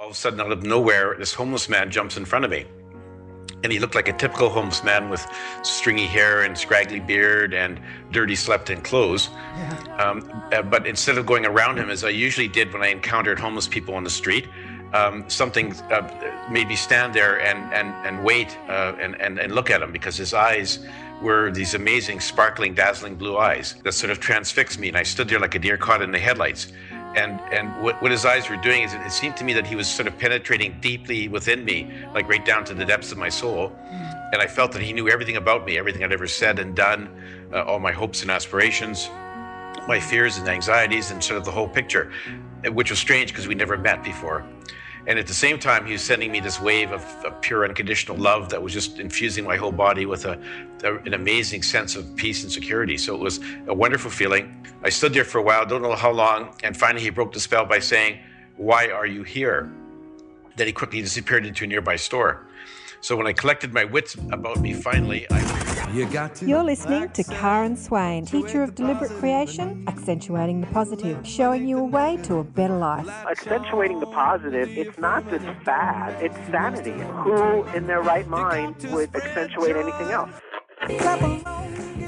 All of a sudden, out of nowhere, this homeless man jumps in front of me. And he looked like a typical homeless man with stringy hair and scraggly beard and dirty slept in clothes. Yeah. Um, uh, but instead of going around him, as I usually did when I encountered homeless people on the street, um, something uh, made me stand there and, and, and wait uh, and, and, and look at him because his eyes were these amazing, sparkling, dazzling blue eyes that sort of transfixed me. And I stood there like a deer caught in the headlights and and what, what his eyes were doing is it, it, seemed to me that he was sort of penetrating deeply within me like right down to the depths of my soul mm. and i felt that he knew everything about me everything i'd ever said and done uh, all my hopes and aspirations my fears and anxieties and sort of the whole picture which was strange because we never met before and at the same time, he was sending me this wave of, of pure unconditional love that was just infusing my whole body with a, a, an amazing sense of peace and security. So it was a wonderful feeling. I stood there for a while, don't know how long, and finally he broke the spell by saying, Why are you here? Then he quickly disappeared into a nearby store. So when I collected my wits about me finally, I. You got to You're listening to Karen Swain, teacher of deliberate creation, accentuating the positive, showing you a way to a better life. Accentuating the positive, it's not just fad, it's sanity. Who in their right mind would accentuate anything else?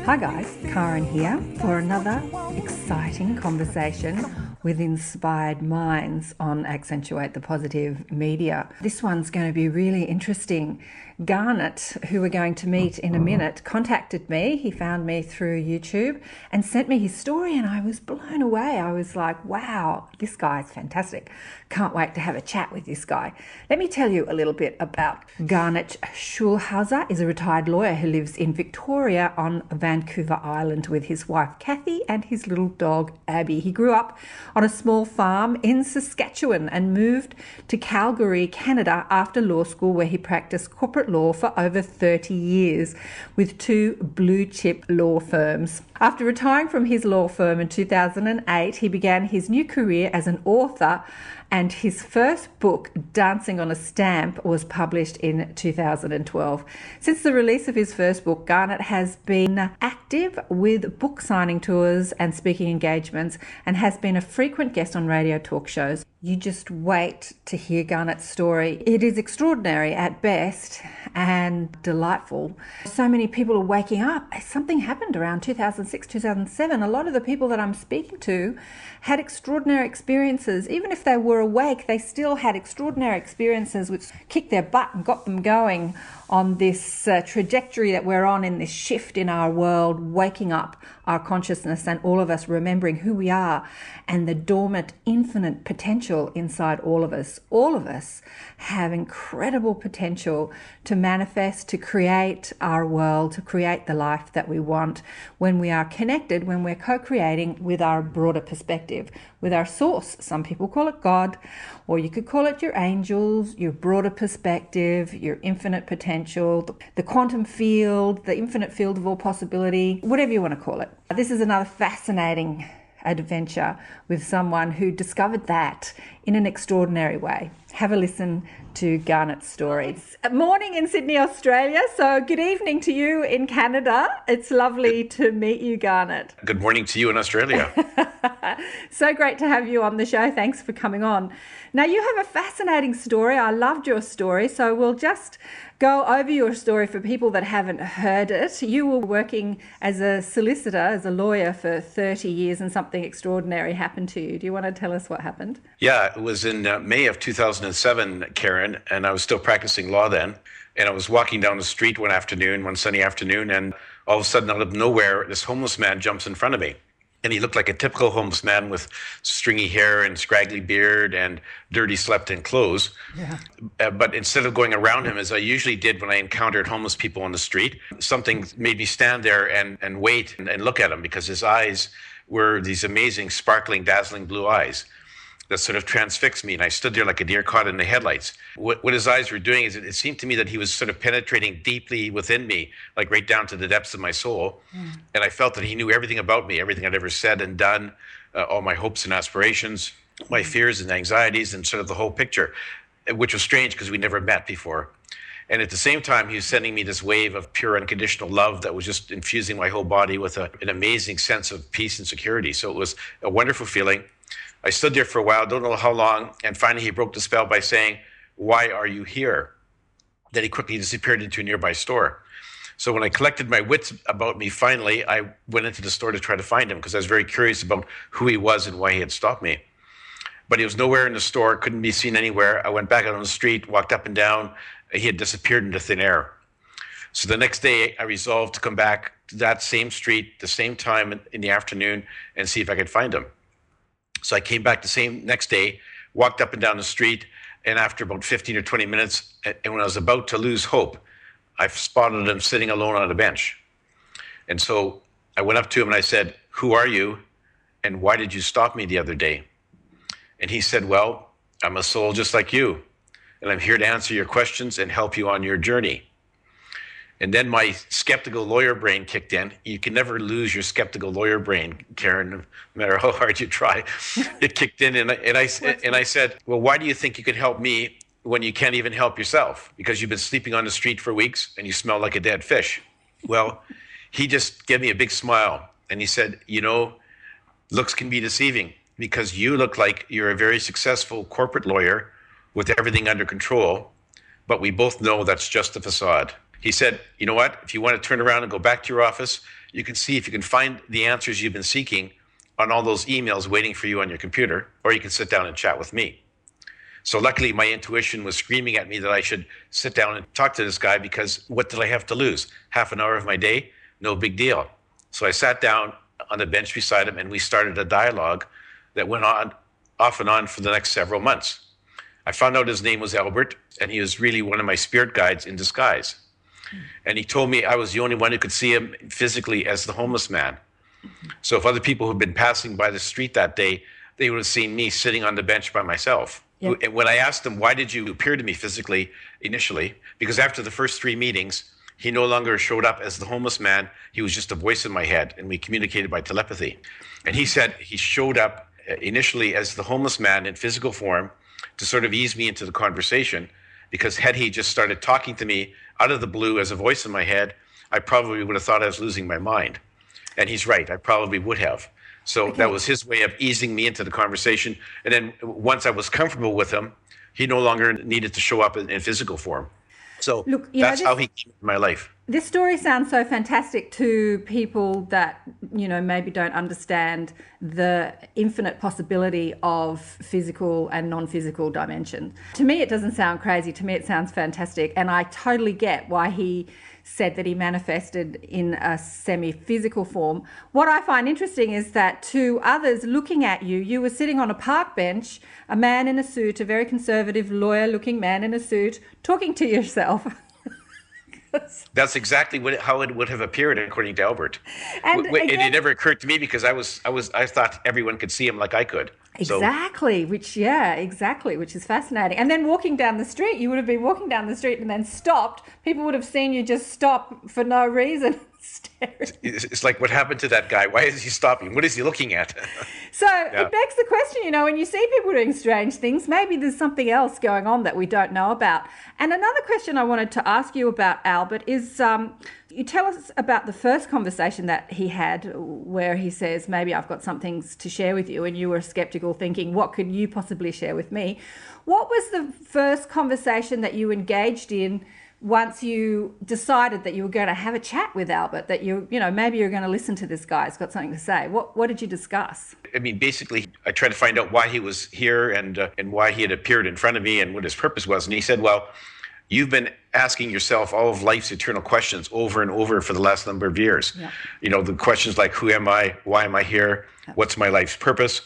Hi guys, Karen here for another exciting conversation with inspired minds on Accentuate the Positive Media. This one's going to be really interesting Garnet, who we're going to meet in a mm-hmm. minute, contacted me. He found me through YouTube and sent me his story, and I was blown away. I was like, wow, this guy is fantastic. Can't wait to have a chat with this guy. Let me tell you a little bit about Garnet Schulhauser is a retired lawyer who lives in Victoria on Vancouver Island with his wife Kathy and his little dog Abby. He grew up on a small farm in Saskatchewan and moved to Calgary, Canada after law school where he practiced corporate law for over 30 years with two blue chip law firms. After retiring from his law firm in 2008, he began his new career as an author and his first book, Dancing on a Stamp, was published in 2012. Since the release of his first book, Garnet has been active with book signing tours and speaking engagements and has been a frequent guest on radio talk shows. You just wait to hear Garnet's story. It is extraordinary at best and delightful. So many people are waking up. Something happened around 2006, 2007. A lot of the people that I'm speaking to had extraordinary experiences. Even if they were awake, they still had extraordinary experiences which kicked their butt and got them going on this uh, trajectory that we're on in this shift in our world, waking up our consciousness and all of us remembering who we are and the dormant, infinite potential inside all of us. All of us have incredible potential to manifest, to create our world, to create the life that we want when we are connected, when we're co creating with our broader perspective, with our source. Some people call it God, or you could call it your angels, your broader perspective, your infinite potential, the quantum field, the infinite field of all possibility, whatever you want to call it. This is another fascinating adventure with someone who discovered that in an extraordinary way. Have a listen to Garnet's story. It's morning in Sydney, Australia. So, good evening to you in Canada. It's lovely to meet you, Garnet. Good morning to you in Australia. so great to have you on the show. Thanks for coming on. Now, you have a fascinating story. I loved your story. So, we'll just go over your story for people that haven't heard it. You were working as a solicitor, as a lawyer for 30 years, and something extraordinary happened to you. Do you want to tell us what happened? Yeah, it was in uh, May of 2007, Karen, and I was still practicing law then. And I was walking down the street one afternoon, one sunny afternoon, and all of a sudden, out of nowhere, this homeless man jumps in front of me and he looked like a typical homeless man with stringy hair and scraggly beard and dirty slept in clothes. Yeah. Uh, but instead of going around him, as I usually did when I encountered homeless people on the street, something made me stand there and, and wait and, and look at him because his eyes were these amazing, sparkling, dazzling blue eyes that sort of transfixed me. And I stood there like a deer caught in the headlights. What, what his eyes were doing is it, it, seemed to me that he was sort of penetrating deeply within me, like right down to the depths of my soul. Mm. And I felt that he knew everything about me, everything I'd ever said and done, uh, all my hopes and aspirations, my fears and anxieties, and sort of the whole picture, which was strange because we never met before. And at the same time, he was sending me this wave of pure unconditional love that was just infusing my whole body with a, an amazing sense of peace and security. So it was a wonderful feeling. I stood there for a while, don't know how long, and finally he broke the spell by saying, Why are you here? Then he quickly disappeared into a nearby store. So when I collected my wits about me, finally, I went into the store to try to find him because I was very curious about who he was and why he had stopped me. But he was nowhere in the store, couldn't be seen anywhere. I went back out on the street, walked up and down. He had disappeared into thin air. So the next day, I resolved to come back to that same street, the same time in the afternoon, and see if I could find him. So I came back the same next day, walked up and down the street, and after about 15 or 20 minutes, and when I was about to lose hope, I spotted him sitting alone on a bench. And so I went up to him and I said, Who are you? And why did you stop me the other day? And he said, Well, I'm a soul just like you. And I'm here to answer your questions and help you on your journey. And then my skeptical lawyer brain kicked in. You can never lose your skeptical lawyer brain, Karen, no matter how hard you try. it kicked in, and I, and I, and I said, Well, why do you think you could help me when you can't even help yourself because you've been sleeping on the street for weeks and you smell like a dead fish. Well, he just gave me a big smile and he said, You know, looks can be deceiving because you look like you're a very successful corporate lawyer with everything under control, but we both know that's just a facade. He said, You know what? If you want to turn around and go back to your office, you can see if you can find the answers you've been seeking on all those emails waiting for you on your computer, or you can sit down and chat with me. So luckily, my intuition was screaming at me that I should sit down and talk to this guy because what did I have to lose? Half an hour of my day? No big deal. So I sat down on the bench beside him and we started a dialogue that went on off and on for the next several months. I found out his name was Albert and he was really one of my spirit guides in disguise. And he told me I was the only one who could see him physically as the homeless man. So if other people had been passing by the street that day, they would have seen me sitting on the bench by myself. And When I asked him, why did you appear to me physically initially? Because after the first three meetings, he no longer showed up as the homeless man. He was just a voice in my head, and we communicated by telepathy. And he said he showed up uh, initially as the homeless man in physical form to sort of ease me into the conversation. Because had he just started talking to me out of the blue as a voice in my head, I probably would have thought I was losing my mind. And he's right, I probably would have. So okay. that was his way of easing me into the conversation. And then once I was comfortable with him, he no longer needed to show up in, in physical form. So Look, that's how he came into my life. This story sounds so fantastic to people that, you know, maybe don't understand the infinite possibility of physical and non physical dimensions. To me, it doesn't sound crazy. To me, it sounds fantastic. And I totally get why he said that he manifested in a semi physical form. What I find interesting is that to others looking at you, you were sitting on a park bench, a man in a suit, a very conservative lawyer looking man in a suit, talking to yourself. That's exactly what, how it would have appeared, according to Albert. And, w- again, it never occurred to me because I was, I was, I thought everyone could see him like I could. Exactly, so. which yeah, exactly, which is fascinating. And then walking down the street, you would have been walking down the street and then stopped. People would have seen you just stop for no reason. it's like what happened to that guy? Why is he stopping? What is he looking at? so yeah. it begs the question, you know, when you see people doing strange things, maybe there's something else going on that we don't know about. And another question I wanted to ask you about Albert is um, you tell us about the first conversation that he had where he says, Maybe I've got some things to share with you, and you were skeptical, thinking, What could you possibly share with me? What was the first conversation that you engaged in? Once you decided that you were going to have a chat with Albert, that you, you know, maybe you're going to listen to this guy, he's got something to say. What, what did you discuss? I mean, basically, I tried to find out why he was here and, uh, and why he had appeared in front of me and what his purpose was. And he said, well, you've been asking yourself all of life's eternal questions over and over for the last number of years. Yeah. You know, the questions like who am I? Why am I here? What's my life's purpose?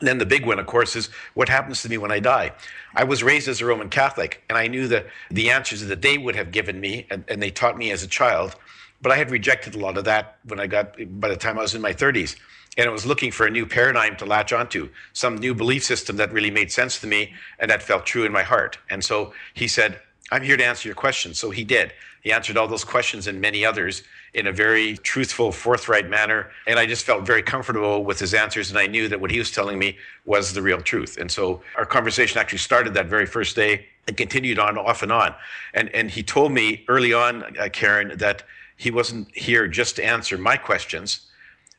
And then the big one, of course, is what happens to me when I die. I was raised as a Roman Catholic, and I knew the, the answers that they would have given me, and, and they taught me as a child. But I had rejected a lot of that when I got, by the time I was in my 30s and I was looking for a new paradigm to latch onto, some new belief system that really made sense to me and that felt true in my heart. And so he said, I'm here to answer your questions. So he did. He answered all those questions and many others in a very truthful, forthright manner. And I just felt very comfortable with his answers. And I knew that what he was telling me was the real truth. And so our conversation actually started that very first day and continued on off and on. And, and he told me early on, uh, Karen, that he wasn't here just to answer my questions,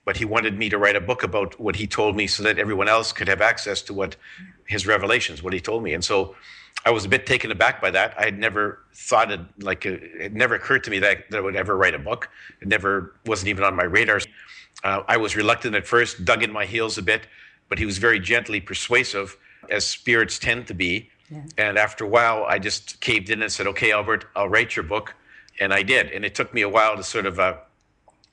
but he wanted me to write a book about what he told me so that everyone else could have access to what his revelations, what he told me. And so I was a bit taken aback by that. I had never thought it like uh, it never occurred to me that, that I would ever write a book. It never wasn't even on my radar. Uh, I was reluctant at first, dug in my heels a bit, but he was very gently persuasive, as spirits tend to be. Yeah. And after a while, I just caved in and said, "Okay, Albert, I'll write your book," and I did. And it took me a while to sort of, uh,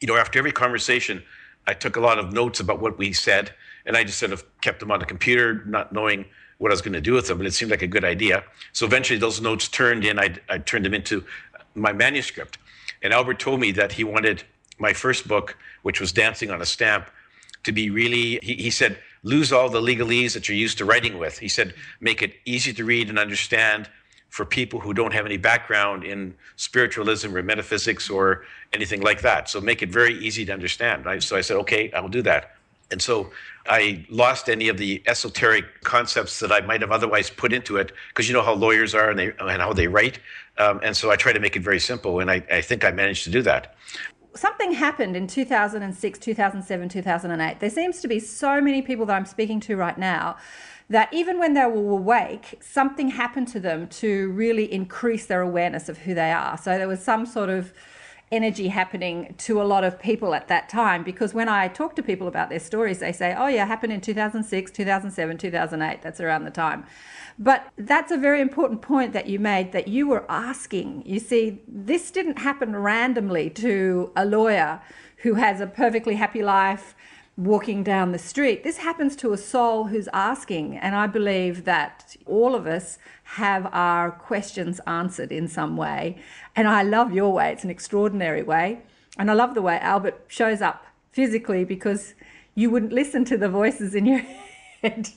you know, after every conversation, I took a lot of notes about what we said, and I just sort of kept them on the computer, not knowing what I was going to do with them, and it seemed like a good idea. So eventually, those notes turned in. I, I turned them into my manuscript, and Albert told me that he wanted my first book, which was Dancing on a Stamp, to be really. He, he said, lose all the legalese that you're used to writing with. He said, make it easy to read and understand for people who don't have any background in spiritualism or metaphysics or anything like that. So make it very easy to understand. I, so I said, okay, I'll do that. And so I lost any of the esoteric concepts that I might have otherwise put into it, because you know how lawyers are and, they, and how they write. Um, and so I try to make it very simple, and I, I think I managed to do that something happened in 2006, 2007, 2008. There seems to be so many people that I'm speaking to right now that even when they were awake, something happened to them to really increase their awareness of who they are. So there was some sort of energy happening to a lot of people at that time because when I talk to people about their stories, they say, oh, yeah, happened in 2006, 2007, 2008. That's around the time. But that's a very important point that you made that you were asking. You see, this didn't happen randomly to a lawyer who has a perfectly happy life walking down the street. This happens to a soul who's asking. And I believe that all of us have our questions answered in some way. And I love your way, it's an extraordinary way. And I love the way Albert shows up physically because you wouldn't listen to the voices in your head.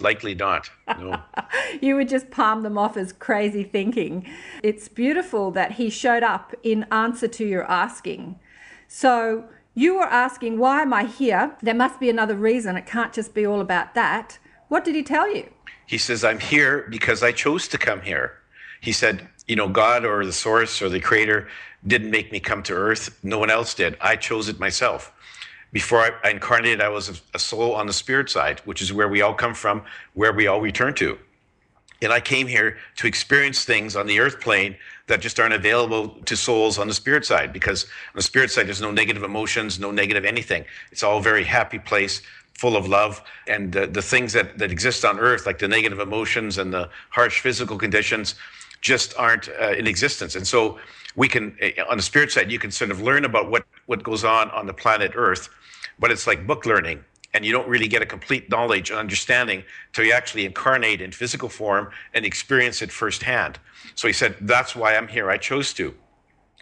Likely not. No. you would just palm them off as crazy thinking. It's beautiful that he showed up in answer to your asking. So you were asking, why am I here? There must be another reason. It can't just be all about that. What did he tell you? He says, I'm here because I chose to come here. He said, you know, God or the source or the creator didn't make me come to earth. No one else did. I chose it myself. Before I incarnated, I was a soul on the spirit side, which is where we all come from, where we all return to. And I came here to experience things on the earth plane that just aren't available to souls on the spirit side because on the spirit side, there's no negative emotions, no negative anything. It's all very happy place full of love. And the, the things that, that exist on earth like the negative emotions and the harsh physical conditions just aren't uh, in existence. And so we can uh, on the spirit side you can sort of learn about what what goes on on the planet earth but it's like book learning and you don't really get a complete knowledge and understanding until you actually incarnate in physical form and experience it firsthand so he said that's why i'm here i chose to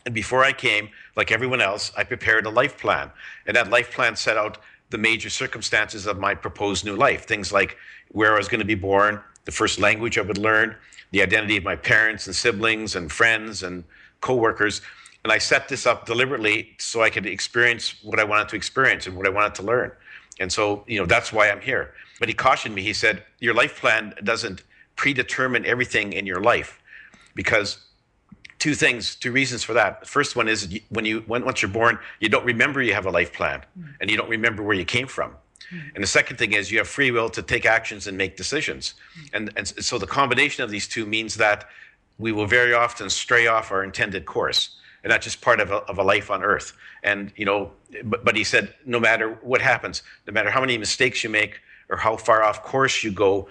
and before i came like everyone else i prepared a life plan and that life plan set out the major circumstances of my proposed new life. Things like where I was going to be born, the first language I would learn, the identity of my parents and siblings and friends and coworkers. And I set this up deliberately so I could experience what I wanted to experience and what I wanted to learn. And so, you know, that's why I'm here. But he cautioned me. He said, Your life plan doesn't predetermine everything in your life because two things, two reasons for that. The first one is when you when, once you're born, you don't remember you have a life plan, mm. and you don't remember where you came from. Mm. And the second thing is you have free will to take actions and make decisions. Mm. And and so the combination of these two means that we will very often stray off our intended course, and that's just part of a, of a life on Earth. And you know, but, but he said, no matter what happens, no matter how many mistakes you make or how far off course you go,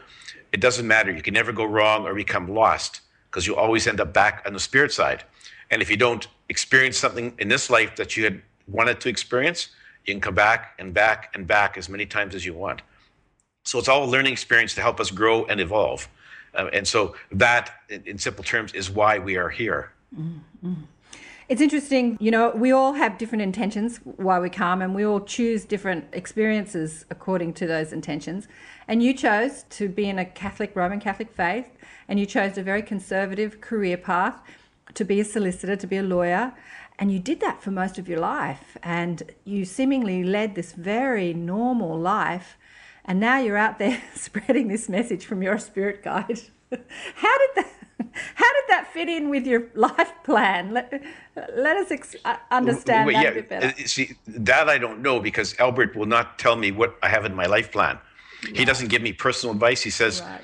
it doesn't matter. You can never go wrong or become lost because you always end up back on the spirit side. And if you don't experience something in this life that you had wanted to experience, you can come back and back and back as many times as you want. So it's all a learning experience to help us grow and evolve. Uh, and so that, in simple terms, is why we are here. Mm-hmm. It's interesting, you know, we all have different intentions why we come, and we all choose different experiences according to those intentions. And you chose to be in a Catholic, Roman Catholic faith, and you chose a very conservative career path to be a solicitor, to be a lawyer. And you did that for most of your life. And you seemingly led this very normal life. And now you're out there spreading this message from your spirit guide. how did that? How did that fit in with your life plan? Let, let us ex- uh, understand well, that yeah, a bit better. Uh, see, that I don't know because Albert will not tell me what I have in my life plan. Right. He doesn't give me personal advice. He says, right.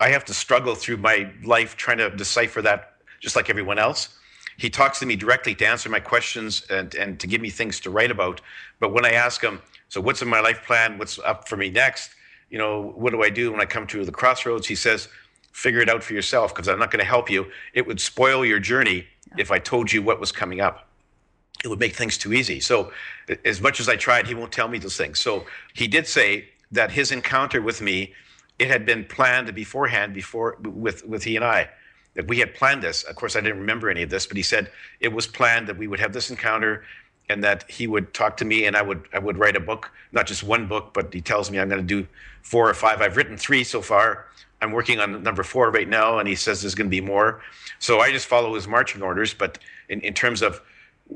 I have to struggle through my life trying to decipher that just like everyone else. He talks to me directly to answer my questions and, and to give me things to write about. But when I ask him, so what's in my life plan? What's up for me next? You know, what do I do when I come to the crossroads? He says, figure it out for yourself because I'm not going to help you. It would spoil your journey if I told you what was coming up. It would make things too easy. So, as much as I tried, he won't tell me those things. So, he did say that his encounter with me, it had been planned beforehand before with with he and I. That we had planned this. Of course, I didn't remember any of this, but he said it was planned that we would have this encounter and that he would talk to me and I would I would write a book, not just one book, but he tells me I'm going to do four or five. I've written three so far. I'm working on number four right now, and he says there's going to be more. So I just follow his marching orders. But in, in terms of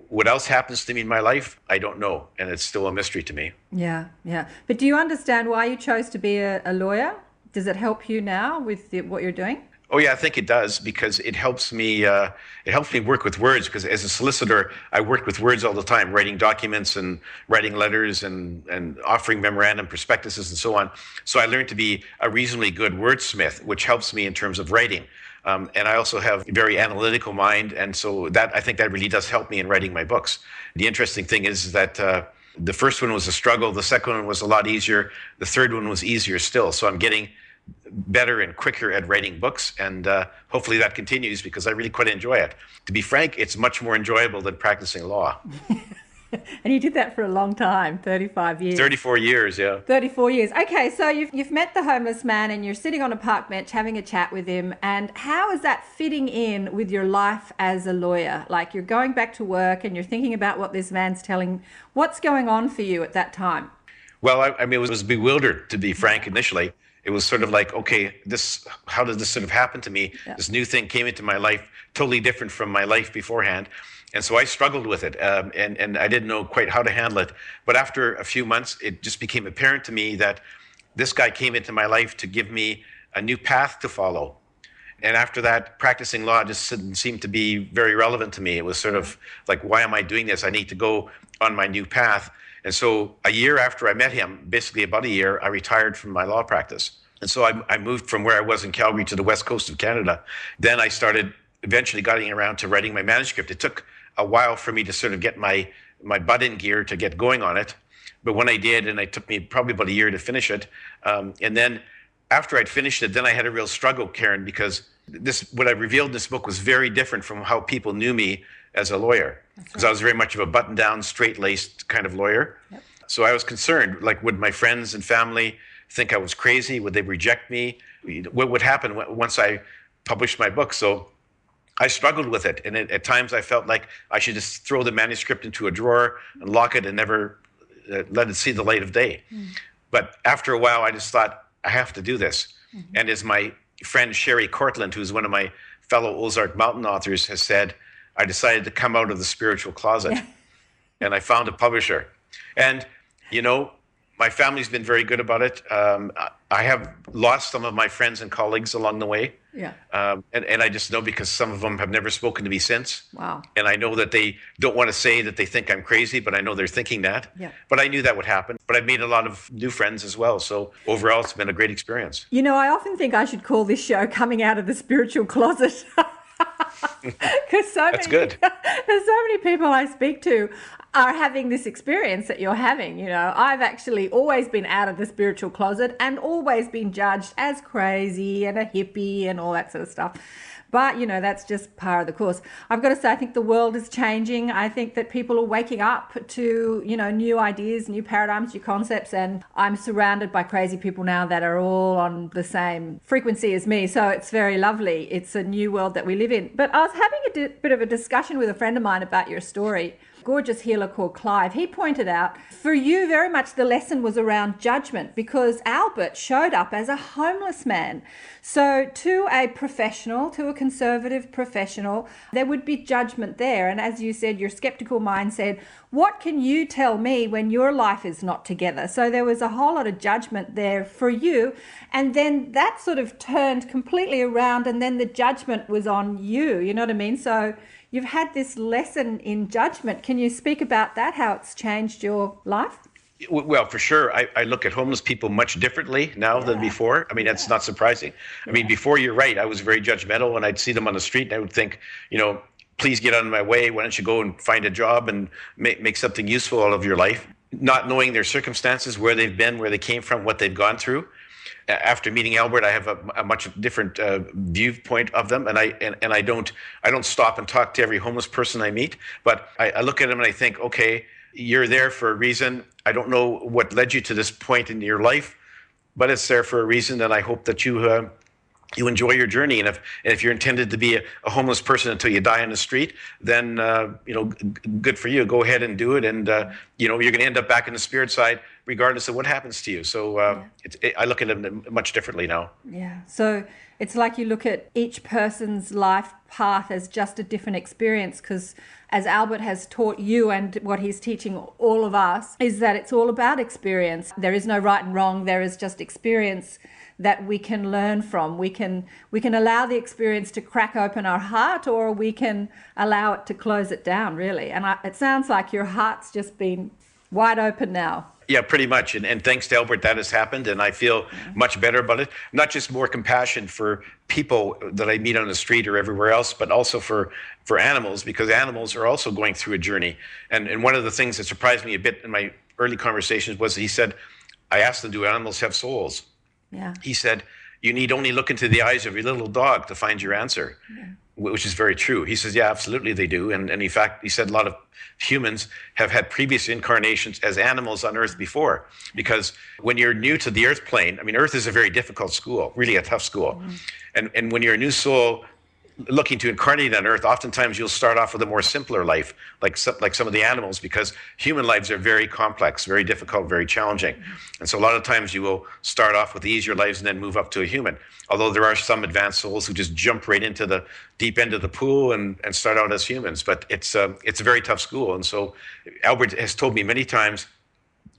what else happens to me in my life, I don't know, and it's still a mystery to me. Yeah, yeah. But do you understand why you chose to be a, a lawyer? Does it help you now with the, what you're doing? Oh yeah, I think it does because it helps me. Uh, it helps me work with words because as a solicitor, I work with words all the time, writing documents and writing letters and and offering memorandum, prospectuses, and so on. So I learned to be a reasonably good wordsmith, which helps me in terms of writing. Um, and I also have a very analytical mind, and so that I think that really does help me in writing my books. The interesting thing is that. Uh, the first one was a struggle. The second one was a lot easier. The third one was easier still. So I'm getting better and quicker at writing books, and uh, hopefully that continues because I really quite enjoy it. To be frank, it's much more enjoyable than practicing law. and you did that for a long time 35 years. 34 years yeah. 34 years. Okay so you've, you've met the homeless man and you're sitting on a park bench having a chat with him and how is that fitting in with your life as a lawyer? Like you're going back to work and you're thinking about what this man's telling what's going on for you at that time? Well i, I mean it was bewildered to be frank initially it was sort of like, okay, this, how did this sort of happen to me? Yeah. This new thing came into my life, totally different from my life beforehand. And so I struggled with it, um, and, and I didn't know quite how to handle it. But after a few months, it just became apparent to me that this guy came into my life to give me a new path to follow. And after that, practicing law just didn't seem to be very relevant to me. It was sort of like, why am I doing this? I need to go on my new path. And so a year after I met him, basically about a year, I retired from my law practice. And so I, I moved from where I was in Calgary to the west coast of Canada. Then I started eventually getting around to writing my manuscript. It took a while for me to sort of get my my butt in gear to get going on it. But when I did, and it took me probably about a year to finish it, um, and then after I'd finished it, then I had a real struggle, Karen, because this what I revealed in this book was very different from how people knew me as a lawyer because right. I was very much of a button down, straight laced kind of lawyer. Yep. So I was concerned like, would my friends and family think I was crazy? Would they reject me? What would happen once I published my book? So I struggled with it. And at times I felt like I should just throw the manuscript into a drawer and lock it and never uh, let it see the light of day. Mm. But after a while, I just thought, I have to do this. Mm-hmm. And as my friend Sherri Cortland, who's one of my fellow Ozark Mountain authors, has said, I decided to come out of the spiritual closet and I found a publisher. And, you know, my family's been very good about it. Um, I have lost some of my friends and colleagues along the way. Yeah. Um, and, and I just know because some of them have never spoken to me since. Wow. And I know that they don't want to say that they think I'm crazy, but I know they're thinking that. Yeah. But I knew that would happen. But I've made a lot of new friends as well. So overall, it's been a great experience. You know, I often think I should call this show Coming Out of the Spiritual Closet. Because so That's many, good. there's so many people I speak to are having this experience that you're having. You know, I've actually always been out of the spiritual closet and always been judged as crazy and a hippie and all that sort of stuff. But, you know, that's just part of the course. I've got to say, I think the world is changing. I think that people are waking up to, you know, new ideas, new paradigms, new concepts. And I'm surrounded by crazy people now that are all on the same frequency as me. So it's very lovely. It's a new world that we live in. But I was having a di- bit of a discussion with a friend of mine about your story gorgeous healer called Clive, he pointed out for you, very much the lesson was around judgment because Albert showed up as a homeless man. So, to a professional, to a conservative professional, there would be judgment there. And as you said, your skeptical mind said, What can you tell me when your life is not together? So, there was a whole lot of judgment there for you. And then that sort of turned completely around, and then the judgment was on you. You know what I mean? So, you've had this lesson in judgment. Can you speak about that, how it's changed your life? Well, for sure, I, I look at homeless people much differently now yeah. than before. I mean, that's yeah. not surprising. I mean, before you're right, I was very judgmental, and I'd see them on the street, and I would think, you know, please get out of my way. Why don't you go and find a job and make, make something useful out of your life? Not knowing their circumstances, where they've been, where they came from, what they've gone through. After meeting Albert, I have a, a much different uh, viewpoint of them, and I and, and I don't I don't stop and talk to every homeless person I meet, but I, I look at them and I think, okay, you're there for a reason. I don't know what led you to this point in your life, but it's there for a reason, and I hope that you uh, you enjoy your journey. And if and if you're intended to be a, a homeless person until you die on the street, then uh, you know, g- good for you. Go ahead and do it, and uh, you know, you're going to end up back in the spirit side, regardless of what happens to you. So uh, yeah. it, I look at it much differently now. Yeah. So it's like you look at each person's life path as just a different experience because as Albert has taught you and what he's teaching all of us is that it's all about experience. There is no right and wrong, there is just experience that we can learn from. We can we can allow the experience to crack open our heart or we can allow it to close it down really. And I, it sounds like your heart's just been wide open now. Yeah, pretty much. And, and thanks to Albert, that has happened. And I feel mm-hmm. much better about it. Not just more compassion for people that I meet on the street or everywhere else, but also for, for animals, because animals are also going through a journey. And, and one of the things that surprised me a bit in my early conversations was he said, I asked them, do animals have souls? Yeah. He said, you need only look into the eyes of your little dog to find your answer. Yeah which is very true. He says, yeah, absolutely they do. And, and in fact, he said a lot of humans have had previous incarnations as animals on Earth before. Because when you're new to the Earth plane, I mean, Earth is a very difficult school, really a tough school. Mm-hmm. And, and when you're a new soul looking to incarnate on earth oftentimes you'll start off with a more simpler life like some, like some of the animals because human lives are very complex very difficult very challenging. And so a lot of times you will start off with easier lives and then move up to a human. Although there are some advanced souls who just jump right into the deep end of the pool and, and start out as humans but it's um, it's a very tough school. And so albert has told me many times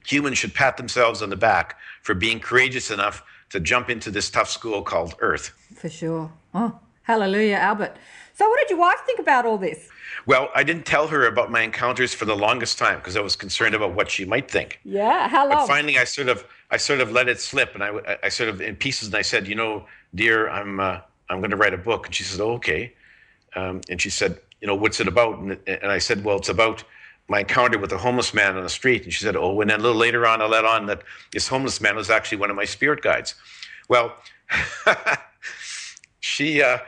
humans should pat themselves on the back for being courageous enough to jump into this tough school called earth. For sure. Oh Hallelujah, Albert. So, what did your wife think about all this? Well, I didn't tell her about my encounters for the longest time because I was concerned about what she might think. Yeah, how long? But finally, I sort of, I sort of let it slip, and I, I sort of in pieces, and I said, you know, dear, I'm, uh, I'm going to write a book, and she said, oh, okay, um, and she said, you know, what's it about? And, and I said, well, it's about my encounter with a homeless man on the street, and she said, oh, and then a little later on, I let on that this homeless man was actually one of my spirit guides. Well, she. Uh,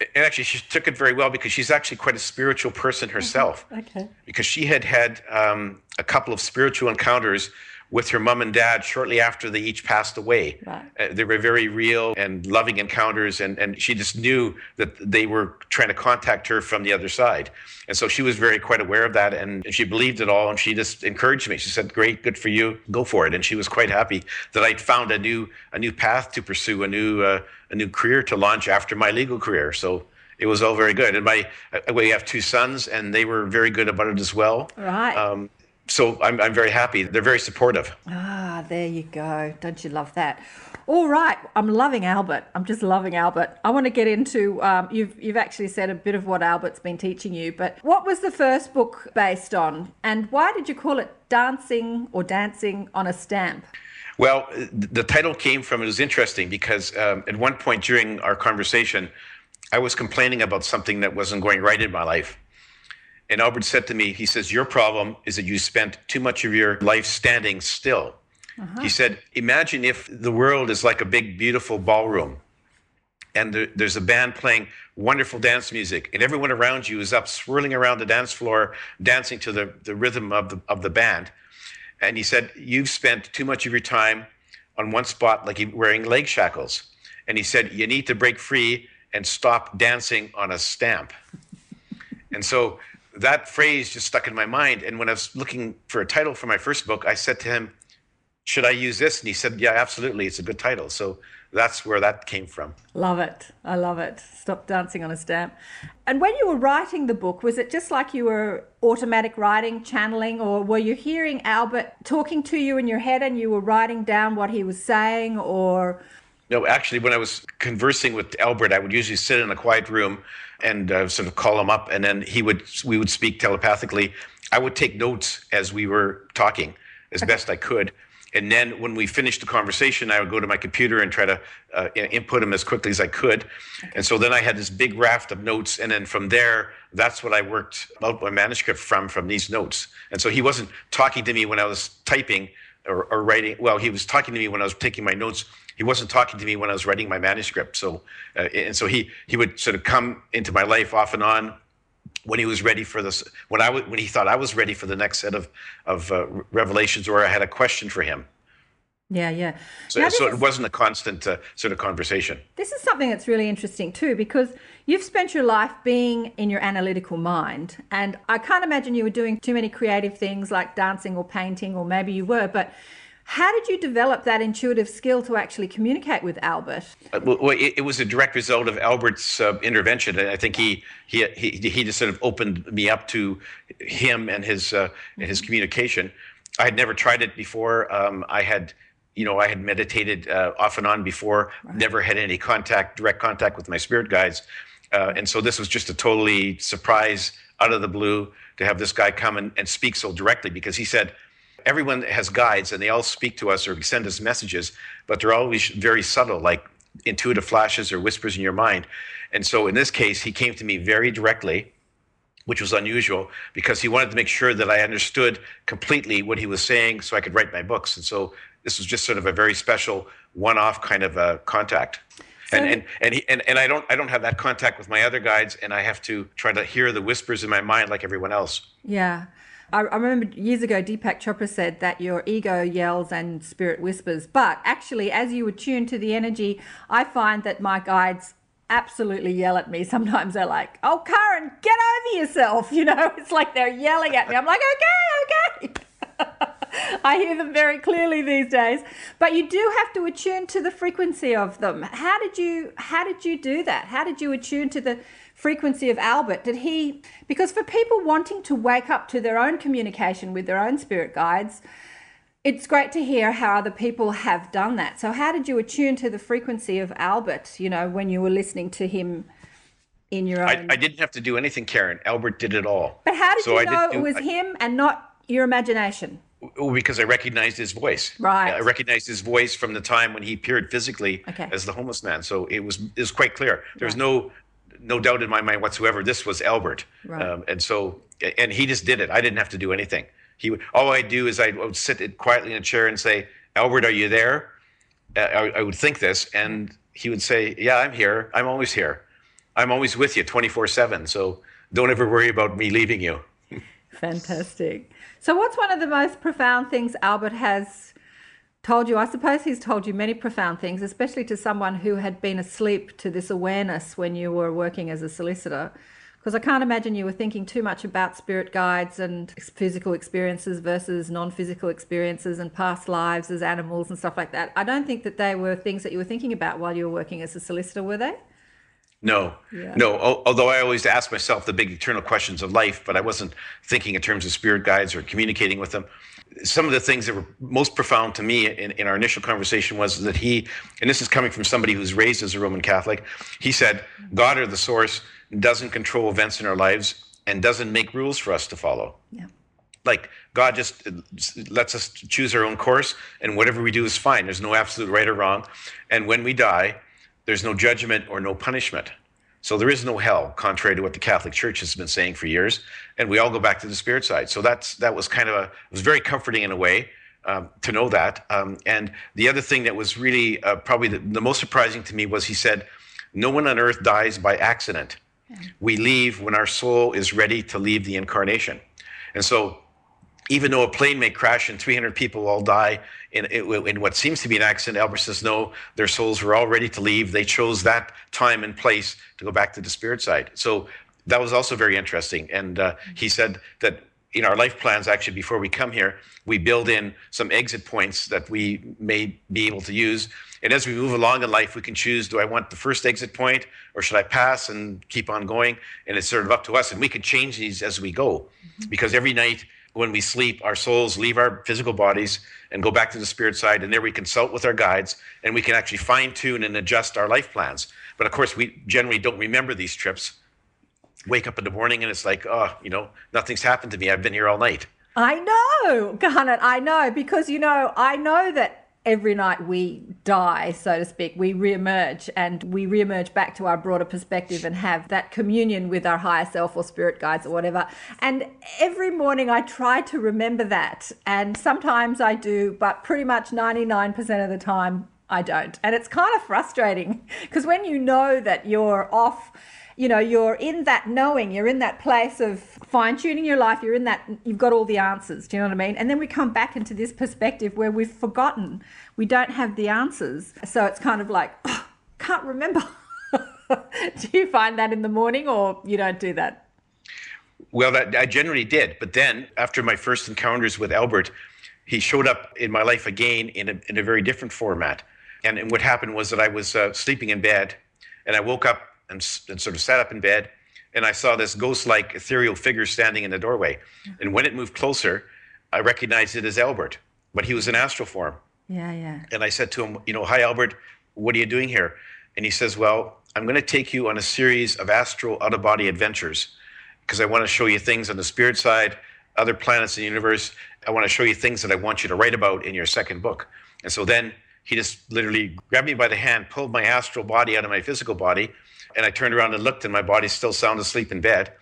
and actually she took it very well because she's actually quite a spiritual person herself. Okay. Because she had had um, a couple of spiritual encounters with her mom and dad shortly after they each passed away. Uh, they were very real and loving encounters, and, and she just knew that they were trying to contact her from the other side. And so she was very quite aware of that, and she believed it all, and she just encouraged me. She said, "Great, good for you, go for it." And she was quite happy that I'd found a new a new path to pursue, a new uh, a new career to launch after my legal career. So it was all very good. And my uh, we have two sons, and they were very good about it as well. Right. Um, so I'm, I'm very happy. They're very supportive. Ah, there you go. Don't you love that? All right, I'm loving Albert. I'm just loving Albert. I want to get into. Um, you've you've actually said a bit of what Albert's been teaching you, but what was the first book based on, and why did you call it Dancing or Dancing on a Stamp? Well, the title came from it was interesting because um, at one point during our conversation, I was complaining about something that wasn't going right in my life. And Albert said to me, he says, Your problem is that you spent too much of your life standing still. Uh-huh. He said, Imagine if the world is like a big, beautiful ballroom and there, there's a band playing wonderful dance music, and everyone around you is up swirling around the dance floor, dancing to the, the rhythm of the, of the band. And he said, You've spent too much of your time on one spot, like wearing leg shackles. And he said, You need to break free and stop dancing on a stamp. and so that phrase just stuck in my mind. And when I was looking for a title for my first book, I said to him, Should I use this? And he said, Yeah, absolutely. It's a good title. So that's where that came from. Love it. I love it. Stop dancing on a stamp. And when you were writing the book, was it just like you were automatic writing, channeling, or were you hearing Albert talking to you in your head and you were writing down what he was saying, or? No, actually, when I was conversing with Albert, I would usually sit in a quiet room and uh, sort of call him up, and then he would we would speak telepathically. I would take notes as we were talking as best I could and then when we finished the conversation, I would go to my computer and try to uh, input them as quickly as I could. Okay. And so then I had this big raft of notes, and then from there, that's what I worked out my manuscript from from these notes. And so he wasn't talking to me when I was typing or, or writing. Well, he was talking to me when I was taking my notes. He wasn't talking to me when I was writing my manuscript. So, uh, and so he he would sort of come into my life off and on when he was ready for this, when I when he thought I was ready for the next set of of uh, revelations, or I had a question for him. Yeah, yeah. So, so it wasn't a constant uh, sort of conversation. This is something that's really interesting too, because you've spent your life being in your analytical mind, and I can't imagine you were doing too many creative things like dancing or painting, or maybe you were, but how did you develop that intuitive skill to actually communicate with Albert? Uh, well, it, it, was a direct result of Albert's uh, intervention. I think he, he he he just sort of opened me up to him and his uh, his communication. I had never tried it before. Um, I had you know, I had meditated uh, off and on before, right. never had any contact, direct contact with my spirit guides. Uh, and so this was just a totally surprise out of the blue to have this guy come and, and speak so directly because he said, everyone has guides and they all speak to us or send us messages, but they're always very subtle, like intuitive flashes or whispers in your mind. And so in this case, he came to me very directly, which was unusual because he wanted to make sure that I understood completely what he was saying so I could write my books. And so this was just sort of a very special one-off kind of a contact. So and and and, he, and and I don't I don't have that contact with my other guides, and I have to try to hear the whispers in my mind like everyone else. Yeah, I, I remember years ago, Deepak Chopra said that your ego yells and spirit whispers. But actually, as you attune to the energy, I find that my guides absolutely yell at me. Sometimes they're like, "Oh, Karen, get over yourself!" You know, it's like they're yelling at me. I'm like, "Okay, okay." I hear them very clearly these days. But you do have to attune to the frequency of them. How did you how did you do that? How did you attune to the frequency of Albert? Did he, because for people wanting to wake up to their own communication with their own spirit guides, it's great to hear how other people have done that. So, how did you attune to the frequency of Albert, you know, when you were listening to him in your own? I, I didn't have to do anything, Karen. Albert did it all. But how did so you know do, it was I, him and not your imagination? because I recognized his voice. Right. I recognized his voice from the time when he appeared physically okay. as the homeless man. So it was it was quite clear. There was right. no no doubt in my mind whatsoever. This was Albert, right. um, and so and he just did it. I didn't have to do anything. He would, all I do is I would sit quietly in a chair and say, "Albert, are you there?" Uh, I, I would think this, and he would say, "Yeah, I'm here. I'm always here. I'm always with you, 24/7. So don't ever worry about me leaving you." Fantastic. So, what's one of the most profound things Albert has told you? I suppose he's told you many profound things, especially to someone who had been asleep to this awareness when you were working as a solicitor. Because I can't imagine you were thinking too much about spirit guides and physical experiences versus non physical experiences and past lives as animals and stuff like that. I don't think that they were things that you were thinking about while you were working as a solicitor, were they? No, yeah. no. Although I always ask myself the big eternal questions of life, but I wasn't thinking in terms of spirit guides or communicating with them. Some of the things that were most profound to me in, in our initial conversation was that he, and this is coming from somebody who's raised as a Roman Catholic, he said, God or the source doesn't control events in our lives and doesn't make rules for us to follow. Yeah. Like God just uh, lets us choose our own course, and whatever we do is fine. There's no absolute right or wrong. And when we die, there's no judgment or no punishment. So there is no hell, contrary to what the Catholic Church has been saying for years. And we all go back to the spirit side. So that's that was kind of a it was very comforting in a way um, to know that. Um, and the other thing that was really uh, probably the, the, most surprising to me was he said, "No one on earth dies by accident. We leave when our soul is ready to leave the incarnation." And so even though a plane may crash and 300 people all die in, in, what seems to be an accident, Albert says, no, their souls were all ready to leave. They chose that time and place to go back to the spirit side. So that was also very interesting. And uh, he said that in our life plans, actually, before we come here, we build in some exit points that we may be able to use. And as we move along in life, we can choose do I want the first exit point or should I pass and keep on going? And it's sort of up to us. And we can change these as we go mm-hmm. because every night when we sleep, our souls leave our physical bodies and go back to the spirit side. And there we consult with our guides and we can actually fine tune and adjust our life plans. But of course, we generally don't remember these trips wake up in the morning and it's like, oh, you know, nothing's happened to me. I've been here all night. I know, Garnet, I know, because, you know, I know that every night we die, so to speak, we reemerge and we reemerge back to our broader perspective and have that communion with our higher self or spirit guides or whatever. And every morning I try to remember that. And sometimes I do, but pretty much 99% of the time I don't. And it's kind of frustrating because when you know that you're off you know, you're in that knowing, you're in that place of fine tuning your life, you're in that, you've got all the answers. Do you know what I mean? And then we come back into this perspective where we've forgotten, we don't have the answers. So it's kind of like, oh, can't remember. do you find that in the morning or you don't do that? Well, that, I generally did. But then after my first encounters with Albert, he showed up in my life again in a, in a very different format. And, and what happened was that I was uh, sleeping in bed and I woke up and, and sort of sat up in bed, and I saw this ghost-like ethereal figure standing in the doorway. Mm-hmm. And when it moved closer, I recognized it as Albert, but he was in astral form. Yeah, yeah. And I said to him, you know, hi Albert, what are you doing here? And he says, well, I'm going to take you on a series of astral out-of-body adventures because I want to show you things on the spirit side, other planets in the universe. I want to show you things that I want you to write about in your second book. And so then he just literally grabbed me by the hand, pulled my astral body out of my physical body, and I turned around and looked, and my body's still sound asleep in bed.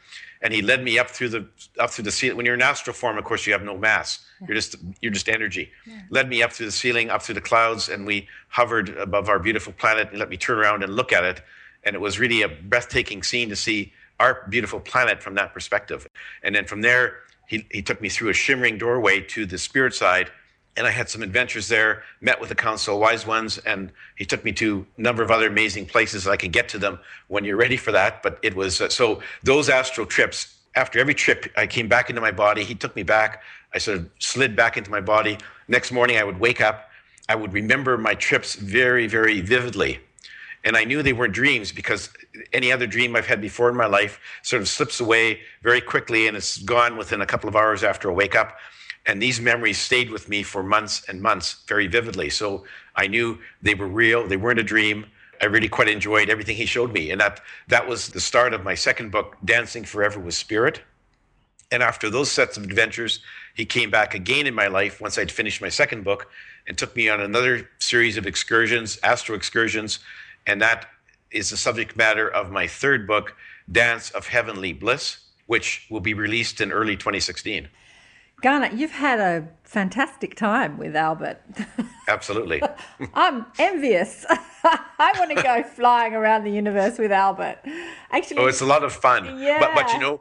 And he led me up through the up through the ceiling. When you're in astral form, of course, you have no mass. Yeah. You're just you're just energy. Yeah. Led me up through the ceiling, up through the clouds, and we hovered above our beautiful planet. And let me turn around and look at it. And it was really a breathtaking scene to see our beautiful planet from that perspective. And then from there, he, he took me through a shimmering doorway to the spirit side and I had some adventures there, met with the Council of Wise Ones, and he took me to a number of other amazing places. I can get to them when you're ready for that. But it was uh, so those astral trips, after every trip, I came back into my body. He took me back. I sort of slid back into my body. Next morning, I would wake up. I would remember my trips very, very vividly. And I knew they weren't dreams because any other dream I've had before in my life sort of slips away very quickly and it's gone within a couple of hours after I wake up and these memories stayed with me for months and months very vividly. So i knew they were real they weren't a dream. I really quite enjoyed everything he showed me. And that that was the start of my second book dancing forever with spirit. And after those sets of adventures he came back again in my life once i'd finished my second book and took me on another series of excursions astro excursions. And that is the subject matter of my third book dance of heavenly bliss which will be released in early 2016 Garnet, you've had a fantastic time with Albert. Absolutely. I'm envious. I want to go flying around the universe with Albert. Actually, oh, it's a lot of fun. Yeah. But, but you know,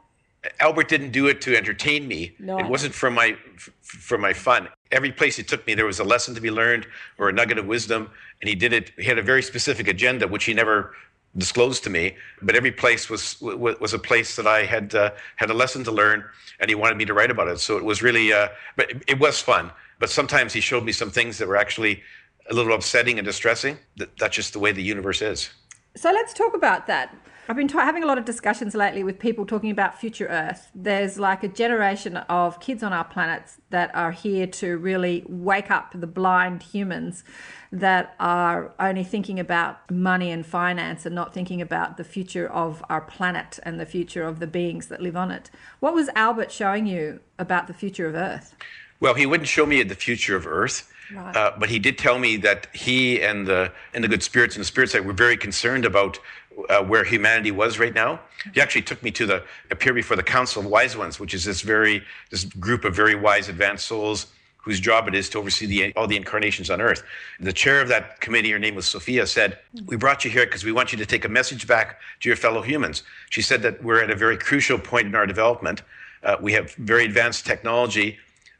Albert didn't do it to entertain me. No. It wasn't for my for my fun. Every place he took me, there was a lesson to be learned or a nugget of wisdom, and he did it. He had a very specific agenda, which he never disclosed to me. But every place was was a place that I had uh, had a lesson to learn, and he wanted me to write about it. So it was really, uh, but it, was fun. But sometimes he showed me some things that were actually a little upsetting and distressing. That, that's just the way the universe is. So let's talk about that. I've been t- having a lot of discussions lately with people talking about future Earth. There's like a generation of kids on our planet that are here to really wake up the blind humans that are only thinking about money and finance and not thinking about the future of our planet and the future of the beings that live on it. What was Albert showing you about the future of Earth? Well, he wouldn't show me the future of Earth. Right. Uh, but he did tell me that he and the and the good spirits and the spirits that were very concerned about uh, where humanity was right now. He actually took me to the appear before the Council of Wise Ones, which is this very this group of very wise advanced souls whose job it is to oversee the, all the incarnations on earth. The chair of that committee, her name was Sophia, said, We brought you here because we want you to take a message back to your fellow humans. She said that we're at a very crucial point in our development. Uh, we have very advanced technology,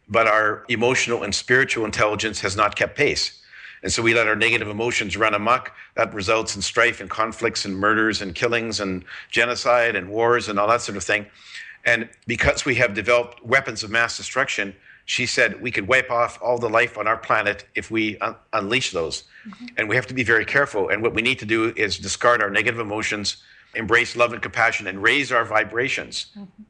but our emotional and spiritual intelligence has not kept pace. And so we let our negative emotions run amok. That results in strife and conflicts and murders and killings and genocide and wars and all that sort of thing. And because we have developed weapons of mass destruction, she said we could wipe off all the life on our planet if we un- unleash those. Mm-hmm. And we have to be very careful. And what we need to do is discard our negative emotions, embrace love and compassion, and raise our vibrations. Mm-hmm.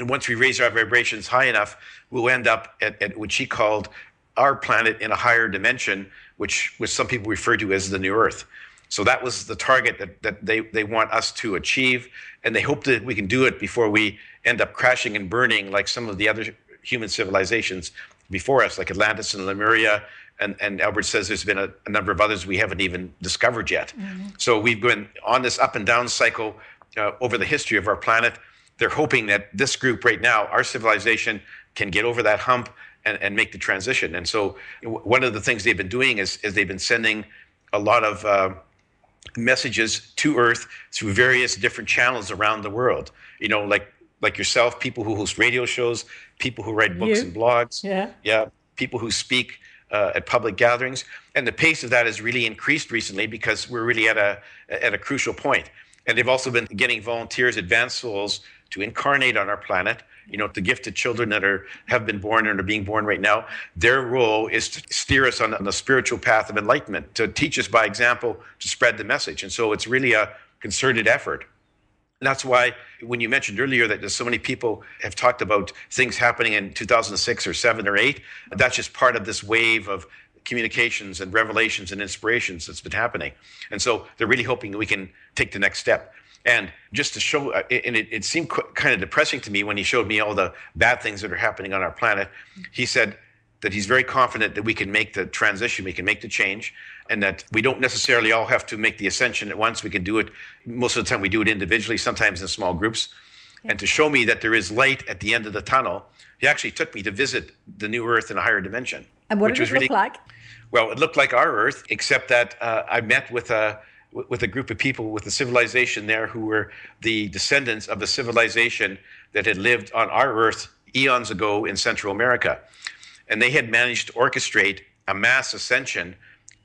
And once we raise our vibrations high enough, we'll end up at, at what she called our planet in a higher dimension, which, which some people refer to as the new Earth. So that was the target that, that they, they want us to achieve. And they hope that we can do it before we end up crashing and burning like some of the other human civilizations before us, like Atlantis and Lemuria. And, and Albert says there's been a, a number of others we haven't even discovered yet. Mm-hmm. So we've been on this up and down cycle uh, over the history of our planet. They're hoping that this group right now, our civilization, can get over that hump and, and make the transition. And so one of the things they've been doing is, is they've been sending a lot of uh, messages to Earth through various different channels around the world. You know, like like yourself, people who host radio shows, people who write books you? and blogs, yeah, yeah, people who speak uh, at public gatherings, and the pace of that has really increased recently because we're really at a at a crucial point. And they've also been getting volunteers, advanced souls, to incarnate on our planet. You know, the gifted children that are have been born and are being born right now. Their role is to steer us on, on the spiritual path of enlightenment, to teach us by example, to spread the message. And so it's really a concerted effort. That's why when you mentioned earlier that so many people have talked about things happening in 2006 or 7 or 8, that's just part of this wave of communications and revelations and inspirations that's been happening. And so they're really hoping we can take the next step. And just to show, uh, and it, it seemed kind of depressing to me when he showed me all the bad things that are happening on our planet. He said that he's very confident that we can make the transition, we can make the change, and that we don't necessarily all have to make the ascension at once. We can do it most of the time. We do it individually, sometimes in small groups. Yeah. And to show me that there is light at the end of the tunnel, he actually took me to visit the new Earth in a higher dimension. And what did it really, look like? Well, it looked like our Earth, except that uh, I met with a with a group of people with a civilization there who were the descendants of a civilization that had lived on our Earth eons ago in Central America, and they had managed to orchestrate a mass ascension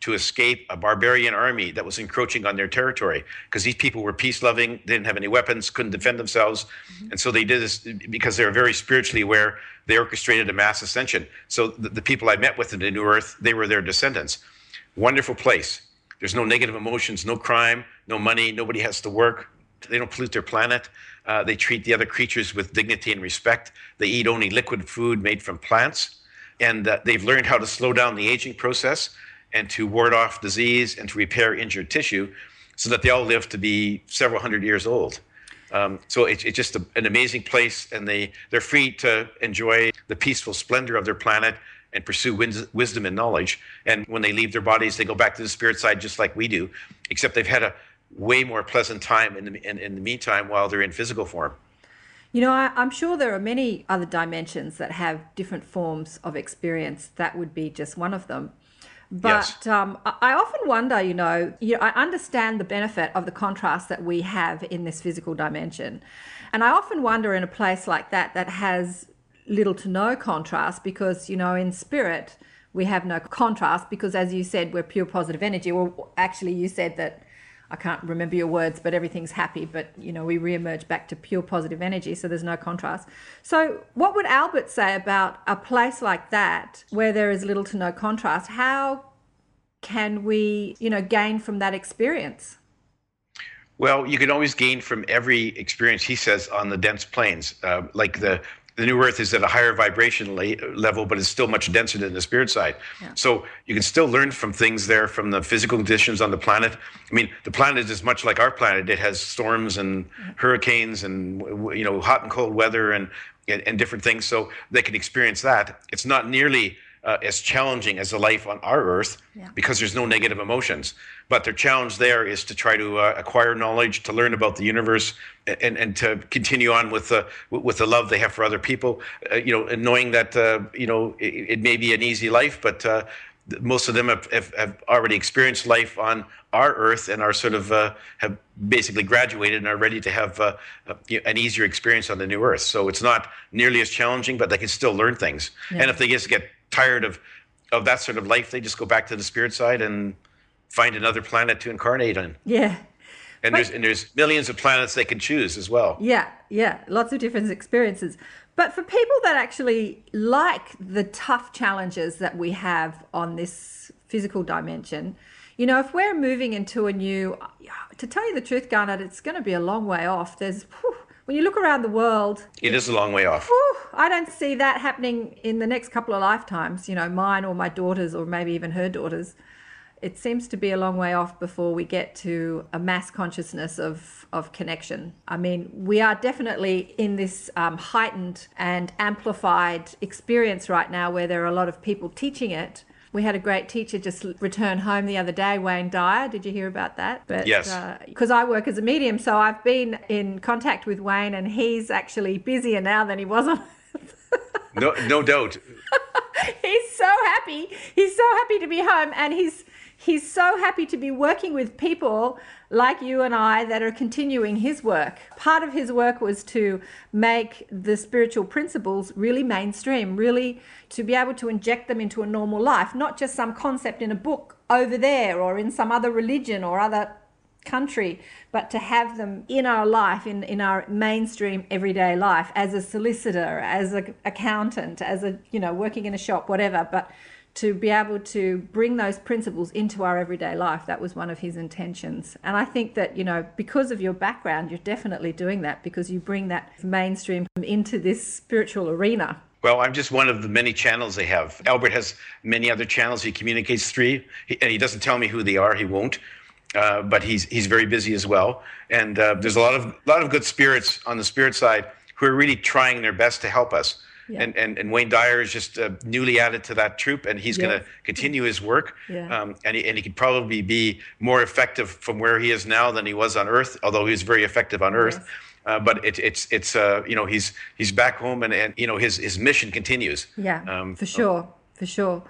to escape a barbarian army that was encroaching on their territory because these people were peace loving, didn't have any weapons, couldn't defend themselves. Mm-hmm. And so they did this because they were very spiritually aware. They orchestrated a mass ascension. So the, the people I met with in the New Earth, they were their descendants. Wonderful place. There's no negative emotions, no crime, no money, nobody has to work. They don't pollute their planet. Uh, they treat the other creatures with dignity and respect. They eat only liquid food made from plants. And uh, they've learned how to slow down the aging process and to ward off disease and to repair injured tissue so that they all live to be several hundred years old. Um, so it's, it's just a, an amazing place, and they, they're free to enjoy the peaceful splendor of their planet and pursue wins, wisdom and knowledge. And when they leave their bodies, they go back to the spirit side just like we do, except they've had a way more pleasant time in the, in, in the meantime while they're in physical form. You know, I, am sure there are many other dimensions that have different forms of experience. That would be just one of them. But yes. um, I often wonder, you know, you know, I understand the benefit of the contrast that we have in this physical dimension. And I often wonder in a place like that that has little to no contrast because, you know, in spirit, we have no contrast because, as you said, we're pure positive energy. Well, actually, you said that I can't remember your words, but everything's happy. But you know, we re-emerge back to pure positive energy, so there's no contrast. So, what would Albert say about a place like that where there is little to no contrast? How can we, you know, gain from that experience? Well, you can always gain from every experience. He says on the dense planes, uh, like the the new earth is at a higher vibration level, but it's still much denser than the spirit side. Yeah. So you can still learn from things there from the physical conditions on the planet. I mean, the planet is much like our planet. It has storms and hurricanes and you know hot and cold weather and and, and different things. So they can experience that. It's not nearly uh, as challenging as the life on our earth yeah. because there's no negative emotions. But their challenge there is to try to uh, acquire knowledge, to learn about the universe, and, and to continue on with the with the love they have for other people. Uh, you know, knowing that uh, you know it, it, may be an easy life, but uh, most of them have, have, have, already experienced life on our earth and are sort of uh, have basically graduated and are ready to have uh, an easier experience on the new earth. So it's not nearly as challenging, but they can still learn things. Yeah. And if they just get tired of of that sort of life, they just go back to the spirit side and find another planet to incarnate on. Yeah. And But- there's and there's millions of planets they can choose as well. Yeah, yeah, lots of different experiences. But for people that actually like the tough challenges that we have on this physical dimension, you know, if we're moving into a new, to tell you the truth, Garnet, it's going to be a long way off. There's, whew, when you look around the world, It is a long way off. whew, I don't see that happening in the next couple of lifetimes, you know, mine or my daughter's or maybe even her daughter's. It seems to be a long way off before we get to a mass consciousness of, of connection. I mean, we are definitely in this um, heightened and amplified experience right now where there are a lot of people teaching it. We had a great teacher just return home the other day, Wayne Dyer. Did you hear about that? But, Yes. Uh, because I work as a medium, so I've been in contact with Wayne, and he's actually busier now than he was on No, no doubt. he's so happy. He's so happy to be home and he's he's so happy to be working with people like you and I that are continuing his work. Part of his work was to make the spiritual principles really mainstream, really to be able to inject them into a normal life, not just some concept in a book over there or in some other religion or other country, but to have them in our life, in, in our mainstream everyday life, as a solicitor, as an accountant, as a, you know, working in a shop, whatever, but to be able to bring those principles into our everyday life, that was one of his intentions. And I think that, you know, because of your background, you're definitely doing that because you bring that mainstream into this spiritual arena. Well, I'm just one of the many channels they have. Albert has many other channels he communicates through, he, and he doesn't tell me who they are. He won't, uh, but he's he's very busy as well. And uh, there's a lot of lot of good spirits on the spirit side who are really trying their best to help us. Yeah. And, and and Wayne Dyer is just uh, newly added to that troop, and he's going to continue his work. Yeah. Um, and he, and he could probably be more effective from where he is now than he was on Earth, although he was very effective on Earth. Yes. Uh, but it, it's it's uh, you know he's he's back home and, and you know his his mission continues. Yeah, Um, for sure, for sure.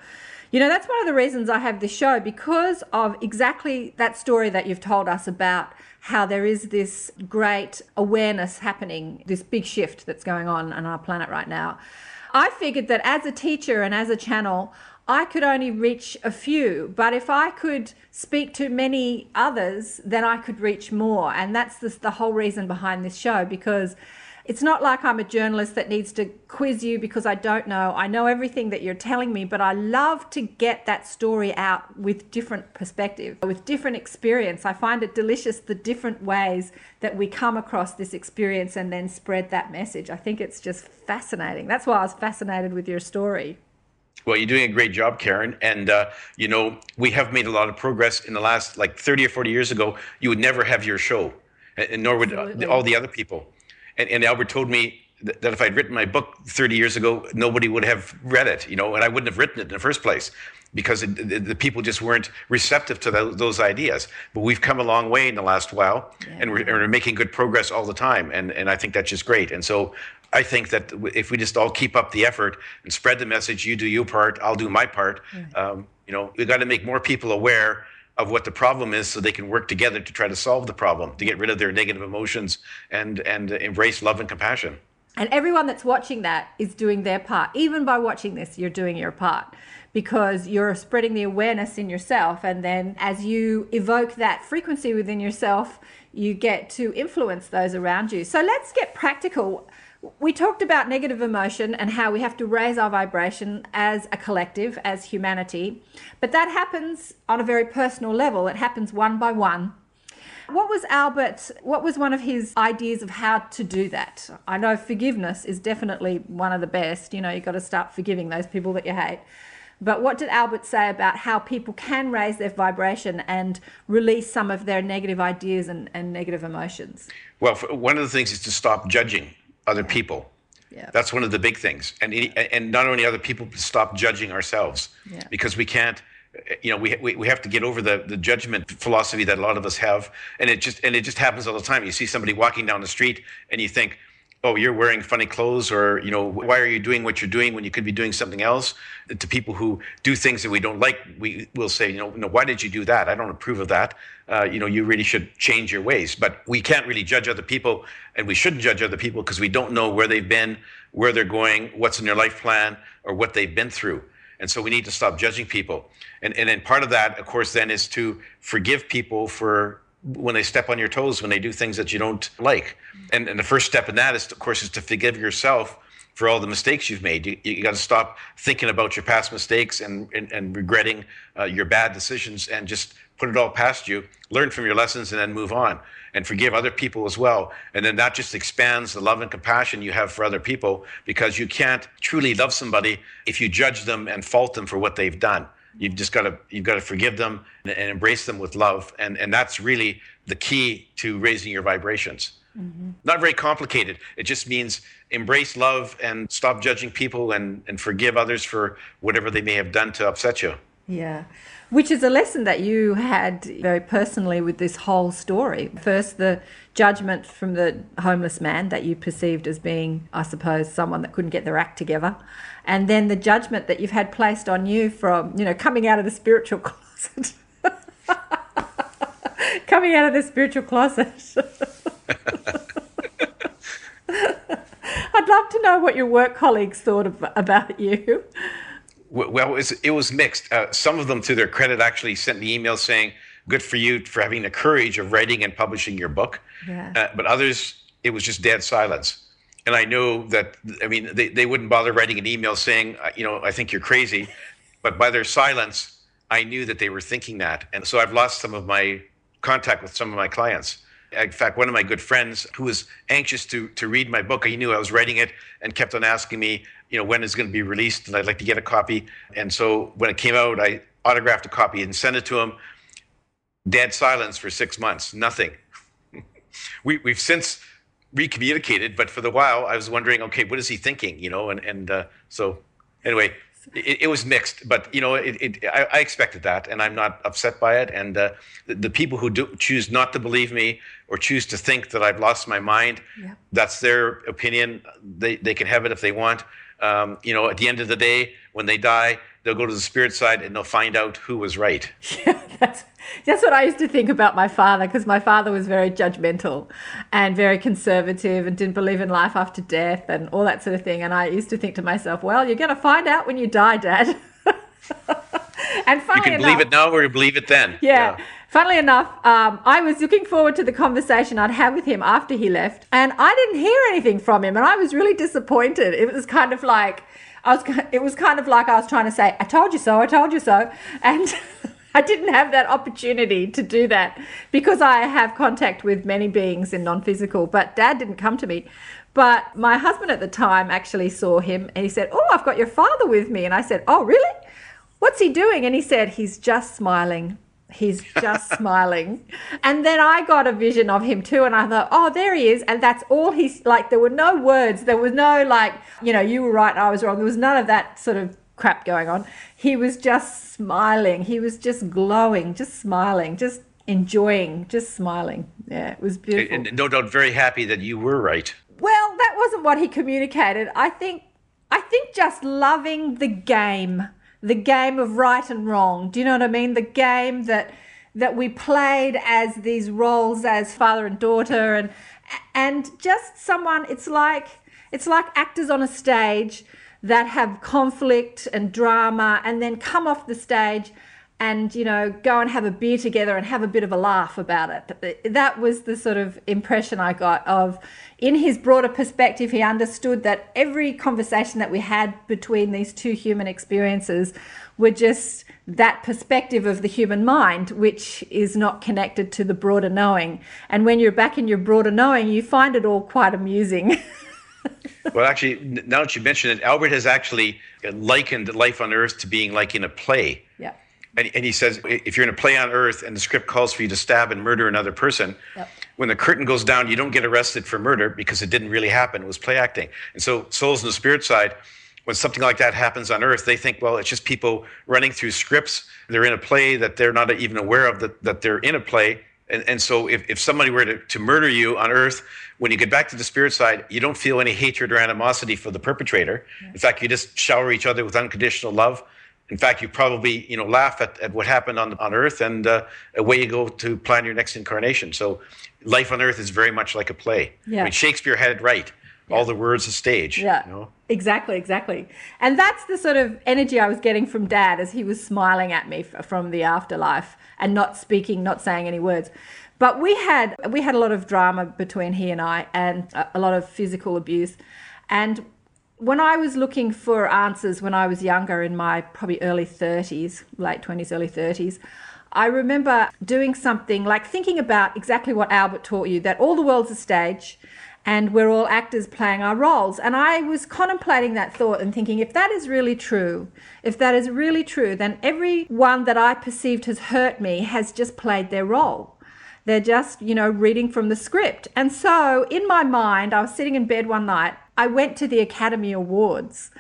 You know, that's one of the reasons I have this show because of exactly that story that you've told us about how there is this great awareness happening, this big shift that's going on on our planet right now. I figured that as a teacher and as a channel, I could only reach a few, but if I could speak to many others, then I could reach more. And that's the, the whole reason behind this show because it's not like I'm a journalist that needs to quiz you because I don't know. I know everything that you're telling me, but I love to get that story out with different perspective, with different experience. I find it delicious the different ways that we come across this experience and then spread that message. I think it's just fascinating. That's why I was fascinated with your story. Well, you're doing a great job, Karen. And uh, you know we have made a lot of progress in the last like 30 or 40 years ago. You would never have your show, and, nor would Absolutely. all the other people. And, and Albert told me that, that if I'd written my book 30 years ago, nobody would have read it. You know, and I wouldn't have written it in the first place because it, the, the people just weren't receptive to those, those ideas. But we've come a long way in the last while, and we're, and we're making good progress all the time. And and I think that's just great. And so I think that if we just all keep up the effort and spread the message, you do your part, I'll do my part. Um, you know, we've got to make more people aware of what the problem is, so they can work together to try to solve the problem, to get rid of their negative emotions and and embrace love and compassion. And everyone that's watching that is doing their part. Even by watching this, you're doing your part because you're spreading the awareness in yourself. And then as you evoke that frequency within yourself, you get to influence those around you. So let's get practical. We talked about negative emotion and how we have to raise our vibration as a collective, as humanity. But that happens on a very personal level, it happens one by one. What was Albert, what was one of his ideas of how to do that? I know forgiveness is definitely one of the best. You know, you've got to start forgiving those people that you hate. But what did Albert say about how people can raise their vibration and release some of their negative ideas and, and negative emotions? Well, one of the things is to stop judging other people. Yeah. That's one of the big things, and and not only other people, but stop judging ourselves, Yeah. because we can't. You know, we, we we have to get over the the judgment philosophy that a lot of us have, and it just and it just happens all the time. You see somebody walking down the street, and you think, "Oh, you're wearing funny clothes," or you know, "Why are you doing what you're doing when you could be doing something else?" To people who do things that we don't like, we will say, "You know, no, why did you do that? I don't approve of that. Uh, you know, you really should change your ways." But we can't really judge other people, and we shouldn't judge other people because we don't know where they've been, where they're going, what's in their life plan, or what they've been through. And so we need to stop judging people. And, and then part of that, of course, then is to forgive people for when they step on your toes, when they do things that you don't like. And, and the first step in that is, of course, is to forgive yourself for all the mistakes you've made. You, you got to stop thinking about your past mistakes and, and, and regretting uh, your bad decisions and just put it all past you, learn from your lessons, and then move on and forgive other people as well. And then that just expands the love and compassion you have for other people because you can't truly love somebody if you judge them and fault them for what they've done. You've just got to you've got to forgive them and, and embrace them with love, and and that's really the key to raising your vibrations. Mm-hmm. Not very complicated. It just means embrace love and stop judging people and, and forgive others for whatever they may have done to upset you. Yeah. Which is a lesson that you had very personally with this whole story. First, the judgment from the homeless man that you perceived as being, I suppose, someone that couldn't get their act together. And then the judgment that you've had placed on you from, you know, coming out of the spiritual closet. coming out of the spiritual closet. I'd love to know what your work colleagues thought of, about you. Well, it was, it was mixed. Uh, some of them, to their credit, actually sent me emails saying, "Good for you for having the courage of writing and publishing your book." Yeah. Uh, but others, it was just dead silence. And I know that, I mean, they, they wouldn't bother writing an email saying, you know, I think you're crazy. But by their silence, I knew that they were thinking that. And so I've lost some of my contact with some of my clients. In fact, one of my good friends who was anxious to to read my book, he knew I was writing it and kept on asking me, you know, when it's going to be released, and I'd like to get a copy. And so when it came out, I autographed a copy and sent it to him. Dead silence for six months, nothing. we, we've since recommunicated, but for the while, I was wondering, okay, what is he thinking? You know, and and uh, so anyway, it, it, was mixed, but you know, it, it, I, I, expected that, and I'm not upset by it. And uh, the, the, people who do, choose not to believe me or choose to think that I've lost my mind, yeah. that's their opinion. They they can have it if they want. Um, you know, at the end of the day, when they die, they'll go to the spirit side and they'll find out who was right. Yeah, that's that's what I used to think about my father because my father was very judgmental and very conservative and didn't believe in life after death and all that sort of thing. And I used to think to myself, well, you're going to find out when you die, Dad. and you can believe it now or you believe it then. Yeah. yeah. Funnily enough, um, I was looking forward to the conversation I'd have with him after he left, and I didn't hear anything from him, and I was really disappointed. It was kind of like I was. It was kind of like I was trying to say, "I told you so. I told you so," and. I didn't have that opportunity to do that because I have contact with many beings in non physical, but dad didn't come to me. But my husband at the time actually saw him and he said, Oh, I've got your father with me. And I said, Oh, really? What's he doing? And he said, He's just smiling. He's just smiling. And then I got a vision of him too. And I thought, oh, there he is. And that's all he's like, there were no words. There was no, like, you know, you were right, I was wrong. There was none of that sort of crap going on. He was just smiling. He was just glowing, just smiling, just enjoying, just smiling. Yeah, it was beautiful. And no doubt very happy that you were right. Well, that wasn't what he communicated. I think I think just loving the game, the game of right and wrong. Do you know what I mean? The game that that we played as these roles as father and daughter and and just someone it's like it's like actors on a stage that have conflict and drama and then come off the stage and you know go and have a beer together and have a bit of a laugh about it that was the sort of impression i got of in his broader perspective he understood that every conversation that we had between these two human experiences were just that perspective of the human mind which is not connected to the broader knowing and when you're back in your broader knowing you find it all quite amusing well, actually, now that you mention it, Albert has actually likened life on Earth to being like in a play. Yeah. And, and he says if you're in a play on Earth and the script calls for you to stab and murder another person, yep. when the curtain goes down, you don't get arrested for murder because it didn't really happen. It was play acting. And so, souls in the spirit side, when something like that happens on Earth, they think, well, it's just people running through scripts. They're in a play that they're not even aware of that, that they're in a play. And, and so, if, if somebody were to, to murder you on Earth, when you get back to the spirit side, you don't feel any hatred or animosity for the perpetrator. Yeah. In fact, you just shower each other with unconditional love. In fact, you probably you know laugh at, at what happened on on Earth, and uh, away you go to plan your next incarnation. So, life on Earth is very much like a play. Yeah. I mean, Shakespeare had it right. all the words a stage. Yeah. You know? Exactly, exactly. And that's the sort of energy I was getting from dad as he was smiling at me from the afterlife and not speaking, not saying any words. But we had we had a lot of drama between he and I and a, a lot of physical abuse. And when I was looking for answers when I was younger in my probably early 30s, late 20s, early 30s, I remember doing something like thinking about exactly what Albert taught you that all the world's a stage and we're all actors playing our roles. And I was contemplating that thought and thinking, if that is really true, if that is really true, then everyone that I perceived has hurt me has just played their role. They're just, you know, reading from the script. And so in my mind, I was sitting in bed one night, I went to the Academy Awards.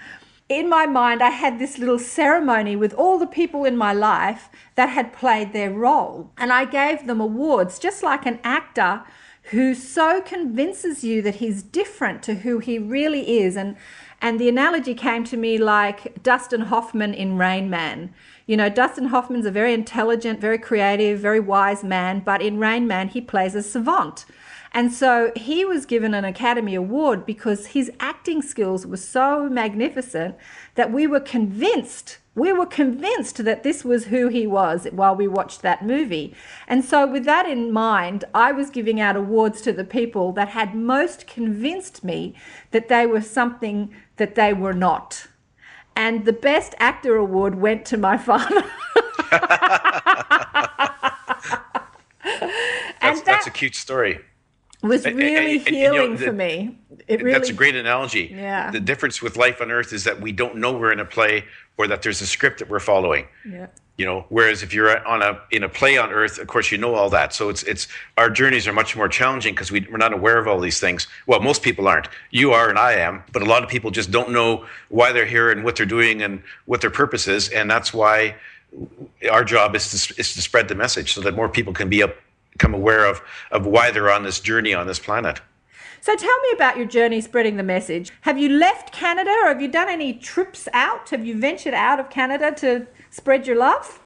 In my mind, I had this little ceremony with all the people in my life that had played their role. And I gave them awards, just like an actor who so convinces you that he's different to who he really is. And, and the analogy came to me like Dustin Hoffman in Rain Man. You know, Dustin Hoffman's a very intelligent, very creative, very wise man, but in Rain Man, he plays a savant. And so he was given an Academy Award because his acting skills were so magnificent that we were convinced, we were convinced that this was who he was while we watched that movie. And so, with that in mind, I was giving out awards to the people that had most convinced me that they were something that they were not. And the Best Actor Award went to my father. That's, that's a cute story. Was really and- and, you know, healing the- for me. It really That's a great analogy. Yeah. The difference with life on earth is that we don't know we're in a play or that there's a script that we're following. Yeah. You know, whereas if you're on a in a play on earth, of course you know all that. So it's it's our journeys are much more challenging because we, we're not aware of all these things. Well, most people aren't. You are and I am, but a lot of people just don't know why they're here and what they're doing and what their purpose is, and that's why our job is to is to spread the message so that more people can be up, become aware of of why they're on this journey on this planet. So tell me about your journey spreading the message. Have you left Canada or have you done any trips out? Have you ventured out of Canada to spread your love?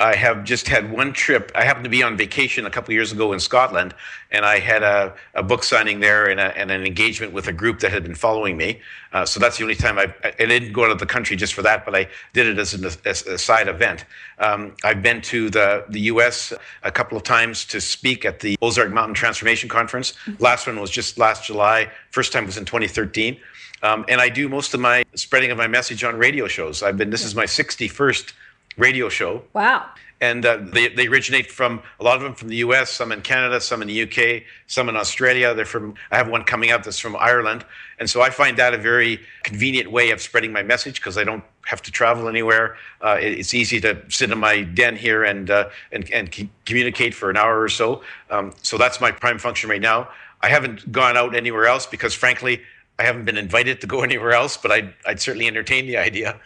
I have just had one trip. I happened to be on vacation a couple of years ago in Scotland, and I had a, a book signing there and, a, and an engagement with a group that had been following me. Uh, so that's the only time I've, I didn't go out of the country just for that, but I did it as, an, as a side event. Um, I've been to the, the US a couple of times to speak at the Ozark Mountain Transformation Conference. Last one was just last July, first time was in 2013. Um, and I do most of my spreading of my message on radio shows. I've been, this is my 61st radio show Wow. and uh, they, they originate from a lot of them from the U.S., some in Canada, some in the U.K., some in Australia. They're from. I have one coming up that's from Ireland, and so I find that a very convenient way of spreading my message because I don't have to travel anywhere. Uh, it- it's easy to sit in my den here and uh, and and c- communicate for an hour or so. Um, so that's my prime function right now. I haven't gone out anywhere else because, frankly, I haven't been invited to go anywhere else. But I'd, I'd certainly entertain the idea.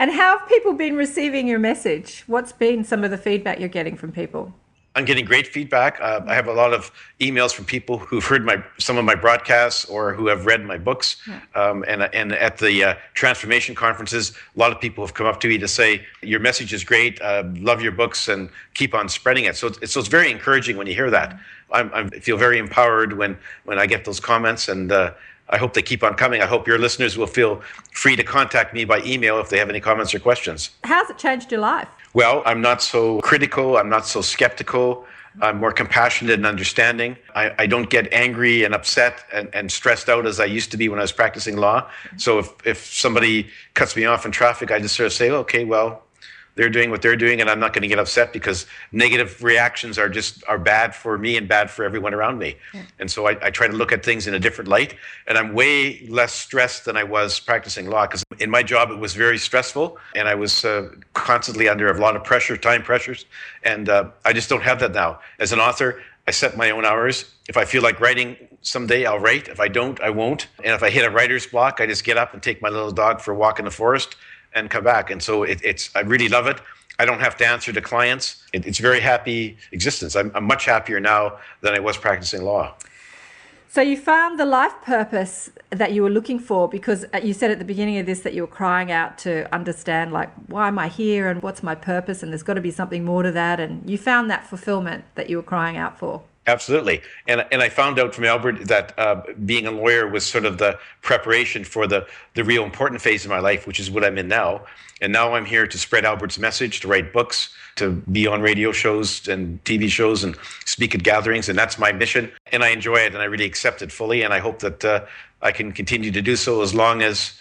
And how have people been receiving your message? What's been some of the feedback you're getting from people? I'm getting great feedback. Uh, I have a lot of emails from people who've heard my some of my broadcasts or who have read my books. Um, and and at the uh, transformation conferences, a lot of people have come up to me to say your message is great. Uh, love your books and keep on spreading it. So it's, so it's very encouraging when you hear that. I'm, I'm, I feel very empowered when when I get those comments and. I hope they keep on coming. I hope your listeners will feel free to contact me by email if they have any comments or questions. How's it changed your life? Well, I'm not so critical. I'm not so skeptical. I'm more compassionate and understanding. I, I don't get angry and upset and, and stressed out as I used to be when I was practicing law. So if, if somebody cuts me off in traffic, I just sort of say, okay, well, they're doing what they're doing and I'm not going to get upset because negative reactions are just are bad for me and bad for everyone around me. And so I, I try to look at things in a different light and I'm way less stressed than I was practicing law because in my job it was very stressful and I was uh, constantly under a lot of pressure, time pressures. And uh, I just don't have that now. As an author, I set my own hours. If I feel like writing someday, I'll write. If I don't, I won't. And if I hit a writer's block, I just get up and take my little dog for a walk in the forest and come back. And so it, it's, I really love it. I don't have to answer to clients. It, it's a very happy existence. I'm, I'm much happier now than I was practicing law. So you found the life purpose that you were looking for because uh, you said at the beginning of this that you were crying out to understand like why am I here and what's my purpose and there's got to be something more to that and you found that fulfillment that you were crying out for. Absolutely. And, and I found out from Albert that uh, being a lawyer was sort of the preparation for the, the real important phase of my life, which is what I'm in now. And now I'm here to spread Albert's message, to write books, to be on radio shows and TV shows and speak at gatherings. And that's my mission. And I enjoy it and I really accept it fully. And I hope that uh, I can continue to do so as long as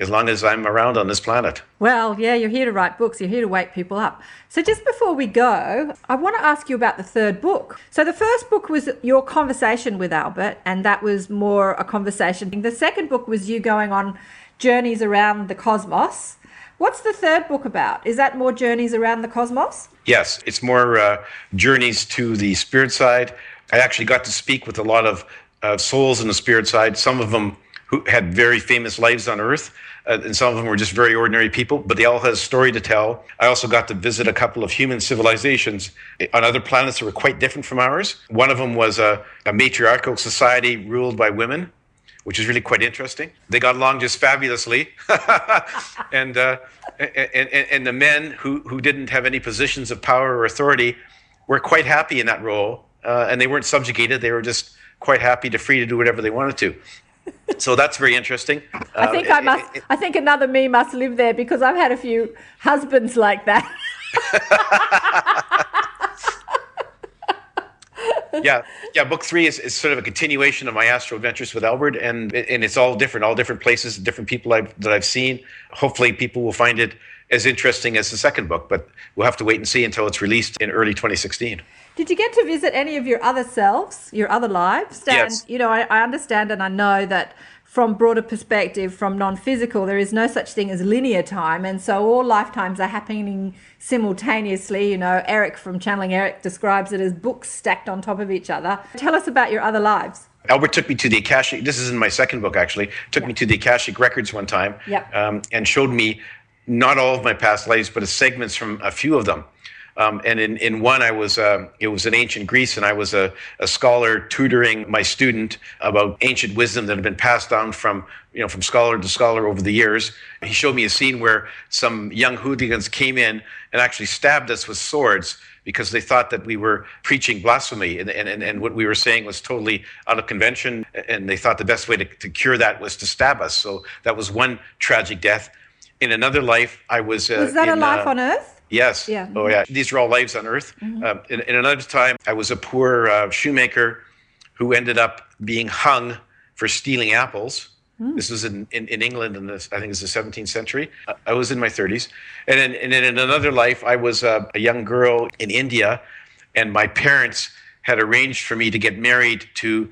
as long as I'm around on this planet. Well, yeah, you're here to write books, you're here to wake people up. So, just before we go, I want to ask you about the third book. So, the first book was your conversation with Albert, and that was more a conversation. The second book was you going on journeys around the cosmos. What's the third book about? Is that more journeys around the cosmos? Yes, it's more uh, journeys to the spirit side. I actually got to speak with a lot of uh, souls in the spirit side, some of them who had very famous lives on earth uh, and some of them were just very ordinary people, but they all had a story to tell. I also got to visit a couple of human civilizations on other planets that were quite different from ours. One of them was a, a matriarchal society ruled by women, which is really quite interesting. They got along just fabulously, and, uh, and, and and the men who who didn't have any positions of power or authority were quite happy in that role, uh, and they weren't subjugated. They were just quite happy to free to do whatever they wanted to so that's very interesting. I think uh, I must. It, it, I think another me must live there because I've had a few husbands like that. yeah, yeah. Book three is, is sort of a continuation of my astral adventures with Albert, and and it's all different, all different places, different people I've, that I've seen. Hopefully, people will find it as interesting as the second book, but we'll have to wait and see until it's released in early 2016. Did you get to visit any of your other selves, your other lives? And, yes. You know, I, I understand and I know that from broader perspective, from non-physical, there is no such thing as linear time, and so all lifetimes are happening simultaneously. You know, Eric from Channeling Eric describes it as books stacked on top of each other. Tell us about your other lives. Albert took me to the Akashic. This is in my second book, actually. Took me to the Akashic records one time, yep. um, and showed me not all of my past lives, but segments from a few of them. Um, and in, in one, I was uh, it was in ancient Greece, and I was a, a scholar tutoring my student about ancient wisdom that had been passed down from you know from scholar to scholar over the years. He showed me a scene where some young hooligans came in and actually stabbed us with swords because they thought that we were preaching blasphemy and, and, and what we were saying was totally out of convention. And they thought the best way to, to cure that was to stab us. So that was one tragic death. In another life, I was. Uh, was that in, a life uh, on Earth? Yes. Yeah. Oh, yeah. These are all lives on earth. Mm-hmm. Um, in, in, another time, I was a poor uh, shoemaker who ended up being hung for stealing apples. Mm. This was in, in, in England in this, I think it's the 17th century. I was in my 30s. And then, and then in another life, I was uh, a young girl in India, and my parents had arranged for me to get married to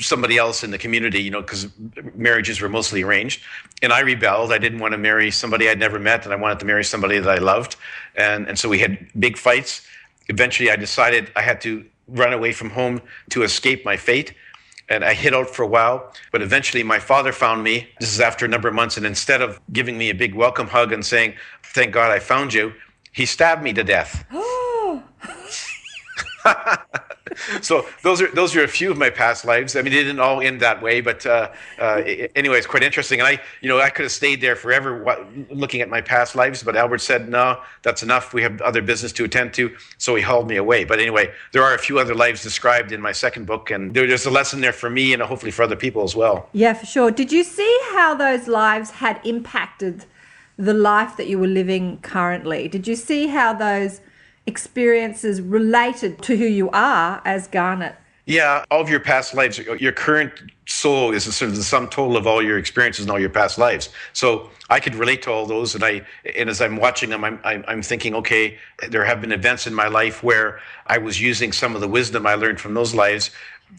somebody else in the community, you know, because marriages were mostly arranged. And I rebelled. I didn't want to marry somebody I'd never met, and I wanted to marry somebody that I loved. And, and so we had big fights. Eventually, I decided I had to run away from home to escape my fate. And I hid out for a while, but eventually my father found me. This is after a number of months. And instead of giving me a big welcome hug and saying, Thank God I found you, he stabbed me to death. so those are those are a few of my past lives. I mean, they didn't all end that way, but uh, uh, anyway, it's quite interesting. And I, you know, I could have stayed there forever looking at my past lives, but Albert said, "No, that's enough. We have other business to attend to." So he hauled me away. But anyway, there are a few other lives described in my second book, and there's a lesson there for me and hopefully for other people as well. Yeah, for sure. Did you see how those lives had impacted the life that you were living currently? Did you see how those experiences related to who you are as Garnet. Yeah, all of your past lives, your current soul is sort of the sum total of all your experiences and all your past lives. So I could relate to all those, and I, and as I'm watching them, I'm, I'm thinking, okay, there have been events in my life where I was using some of the wisdom I learned from those lives,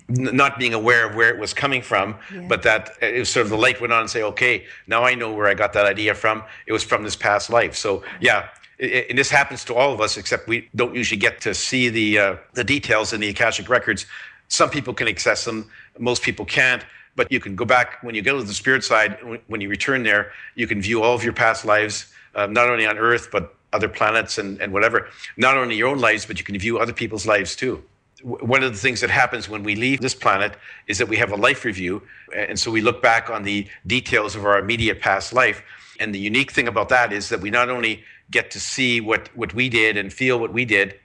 not being aware of where it was coming from, yeah. but that it was sort of the light went on and say, okay, now I know where I got that idea from. It was from this past life. So yeah, and this happens to all of us, except we don't usually get to see the uh, the details in the Akashic records. Some people can access them, most people can't. But you can go back when you go to the spirit side. When you return there, you can view all of your past lives, uh, not only on Earth but other planets and, and whatever. Not only your own lives, but you can view other people's lives too. One of the things that happens when we leave this planet is that we have a life review, and so we look back on the details of our immediate past life. And the unique thing about that is that we not only get to see what, what we did and feel what we did,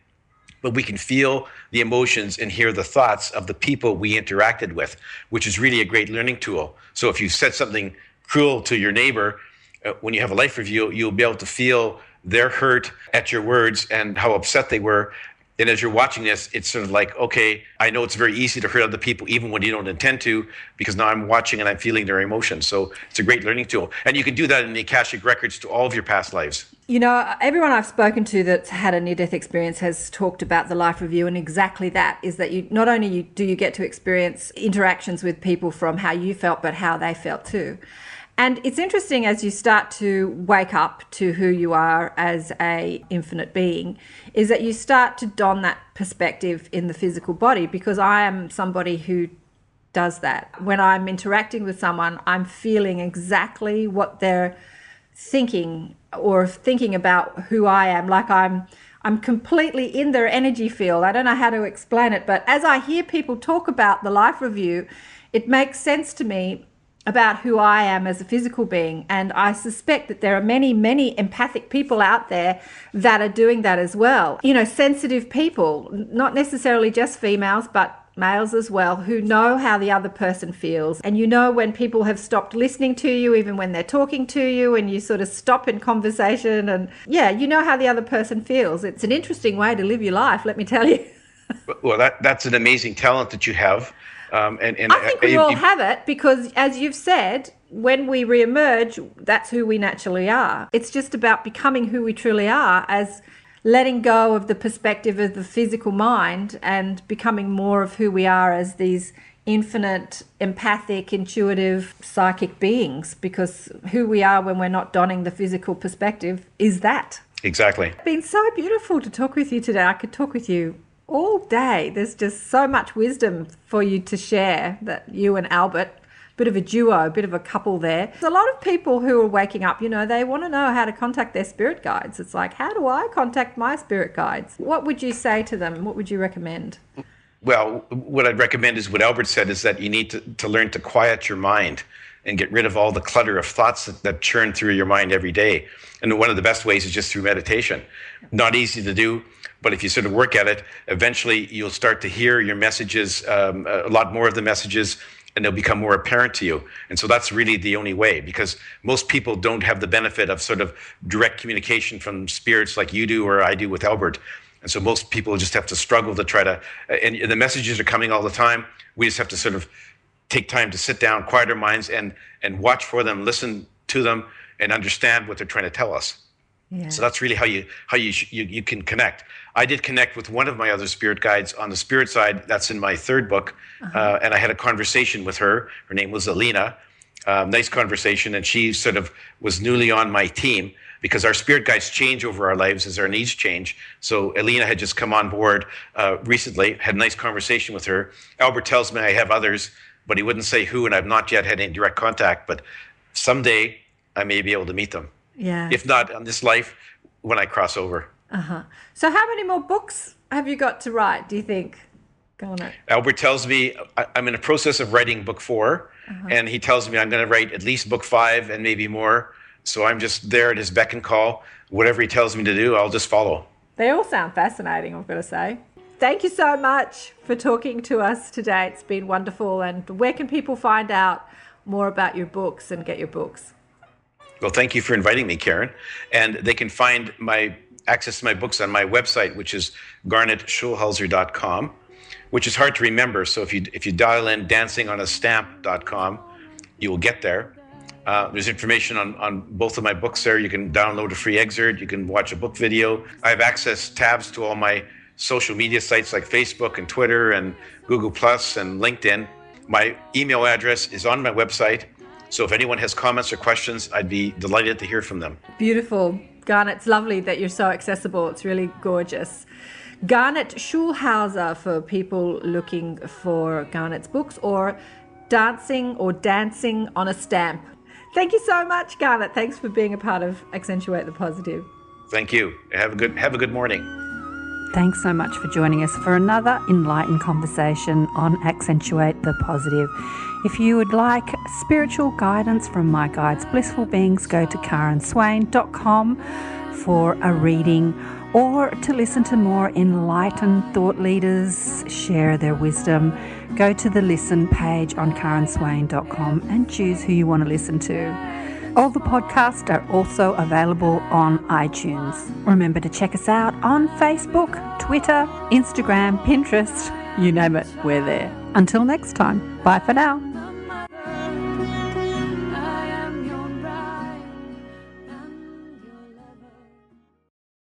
but we can feel the emotions and hear the thoughts of the people we interacted with, which is really a great learning tool. So if you said something cruel to your neighbor, uh, when you have a life review, you'll be able to feel their hurt at your words and how upset they were and as you're watching this, it's sort of like, okay, I know it's very easy to hurt other people even when you don't intend to, because now I'm watching and I'm feeling their emotions. So it's a great learning tool. And you can do that in the Akashic records to all of your past lives. You know, everyone I've spoken to that's had a near death experience has talked about the life review, and exactly that is that you not only do you get to experience interactions with people from how you felt, but how they felt too. And it's interesting as you start to wake up to who you are as a infinite being, is that you start to don that perspective in the physical body because I am somebody who does that. When I'm interacting with someone, I'm feeling exactly what they're thinking or thinking about who I am. Like I'm I'm completely in their energy field. I don't know how to explain it, but as I hear people talk about the life review, it makes sense to me about who I am as a physical being. And I suspect that there are many, many empathic people out there that are doing that as well. You know, sensitive people, not necessarily just females, but males as well, who know how the other person feels. And you know when people have stopped listening to you, even when they're talking to you, and you sort of stop in conversation. And yeah, you know how the other person feels. It's an interesting way to live your life, let me tell you. well, that, that's an amazing talent that you have. Um, and, and, I think we all have it because, as you've said, when we re-emerge, that's who we naturally are. It's just about becoming who we truly are as letting go of the perspective of the physical mind and becoming more of who we are as these infinite, empathic, intuitive, psychic beings because who we are when we're not donning the physical perspective is that. Exactly. It's been so beautiful to talk with you today. I could talk with you all day. There's just so much wisdom for you to share that you and Albert, bit of a duo, bit of a couple there. There's a lot of people who are waking up, you know, they want to know how to contact their spirit guides. It's like, how do I contact my spirit guides? What would you say to them? What would you recommend? Well, what I'd recommend is what Albert said is that you need to, to learn to quiet your mind and get rid of all the clutter of thoughts that, that churn through your mind every day. And one of the best ways is just through meditation. Not easy to do but if you sort of work at it, eventually you'll start to hear your messages, um, a lot more of the messages, and they'll become more apparent to you. And so that's really the only way because most people don't have the benefit of sort of direct communication from spirits like you do or I do with Albert. And so most people just have to struggle to try to, and, and the messages are coming all the time. We just have to sort of take time to sit down, quiet our minds, and, and watch for them, listen to them, and understand what they're trying to tell us. Yeah. So that's really how you how you, you you can connect. I did connect with one of my other spirit guides on the spirit side. That's in my third book, uh-huh. uh, and I had a conversation with her. Her name was Alina. Um, nice conversation, and she sort of was newly on my team because our spirit guides change over our lives as our needs change. So Alina had just come on board uh, recently. Had a nice conversation with her. Albert tells me I have others, but he wouldn't say who, and I've not yet had any direct contact. But someday I may be able to meet them. Yeah. If not on this life, when I cross over. Uh huh. So, how many more books have you got to write? Do you think? Garnet? Albert tells me I, am in the process of writing book 4 uh-huh. and he tells me I'm going to write at least book five and maybe more. So I'm just there at his beck and call. Whatever he tells me to do, I'll just follow. They all sound fascinating. I've got to say. Thank you so much for talking to us today. It's been wonderful. And where can people find out more about your books and get your books? Well, thank you for inviting me, Karen. And they can find my access to my books on my website, which is garnetschulhauser.com, which is hard to remember. So if you if you dial in dancingonastamp.com, you will get there. Uh, there's information on, on both of my books there. You can download a free excerpt. You can watch a book video. I have access tabs to all my social media sites like Facebook and Twitter and Google Plus and LinkedIn. My email address is on my website. So if anyone has comments or questions, I'd be delighted to hear from them. Beautiful. Garnet, it's lovely that you're so accessible. It's really gorgeous. Garnet Schulhauser for people looking for Garnet's books or dancing or dancing on a stamp. Thank you so much, Garnet. Thanks for being a part of Accentuate the Positive. Thank you. Have a good have a good morning. Thanks so much for joining us for another enlightened conversation on Accentuate the Positive. If you would like spiritual guidance from my guides, blissful beings, go to karenswain.com for a reading or to listen to more enlightened thought leaders share their wisdom, go to the listen page on karenswain.com and choose who you want to listen to. All the podcasts are also available on iTunes. Remember to check us out on Facebook, Twitter, Instagram, Pinterest, you name it, we're there. Until next time, bye for now.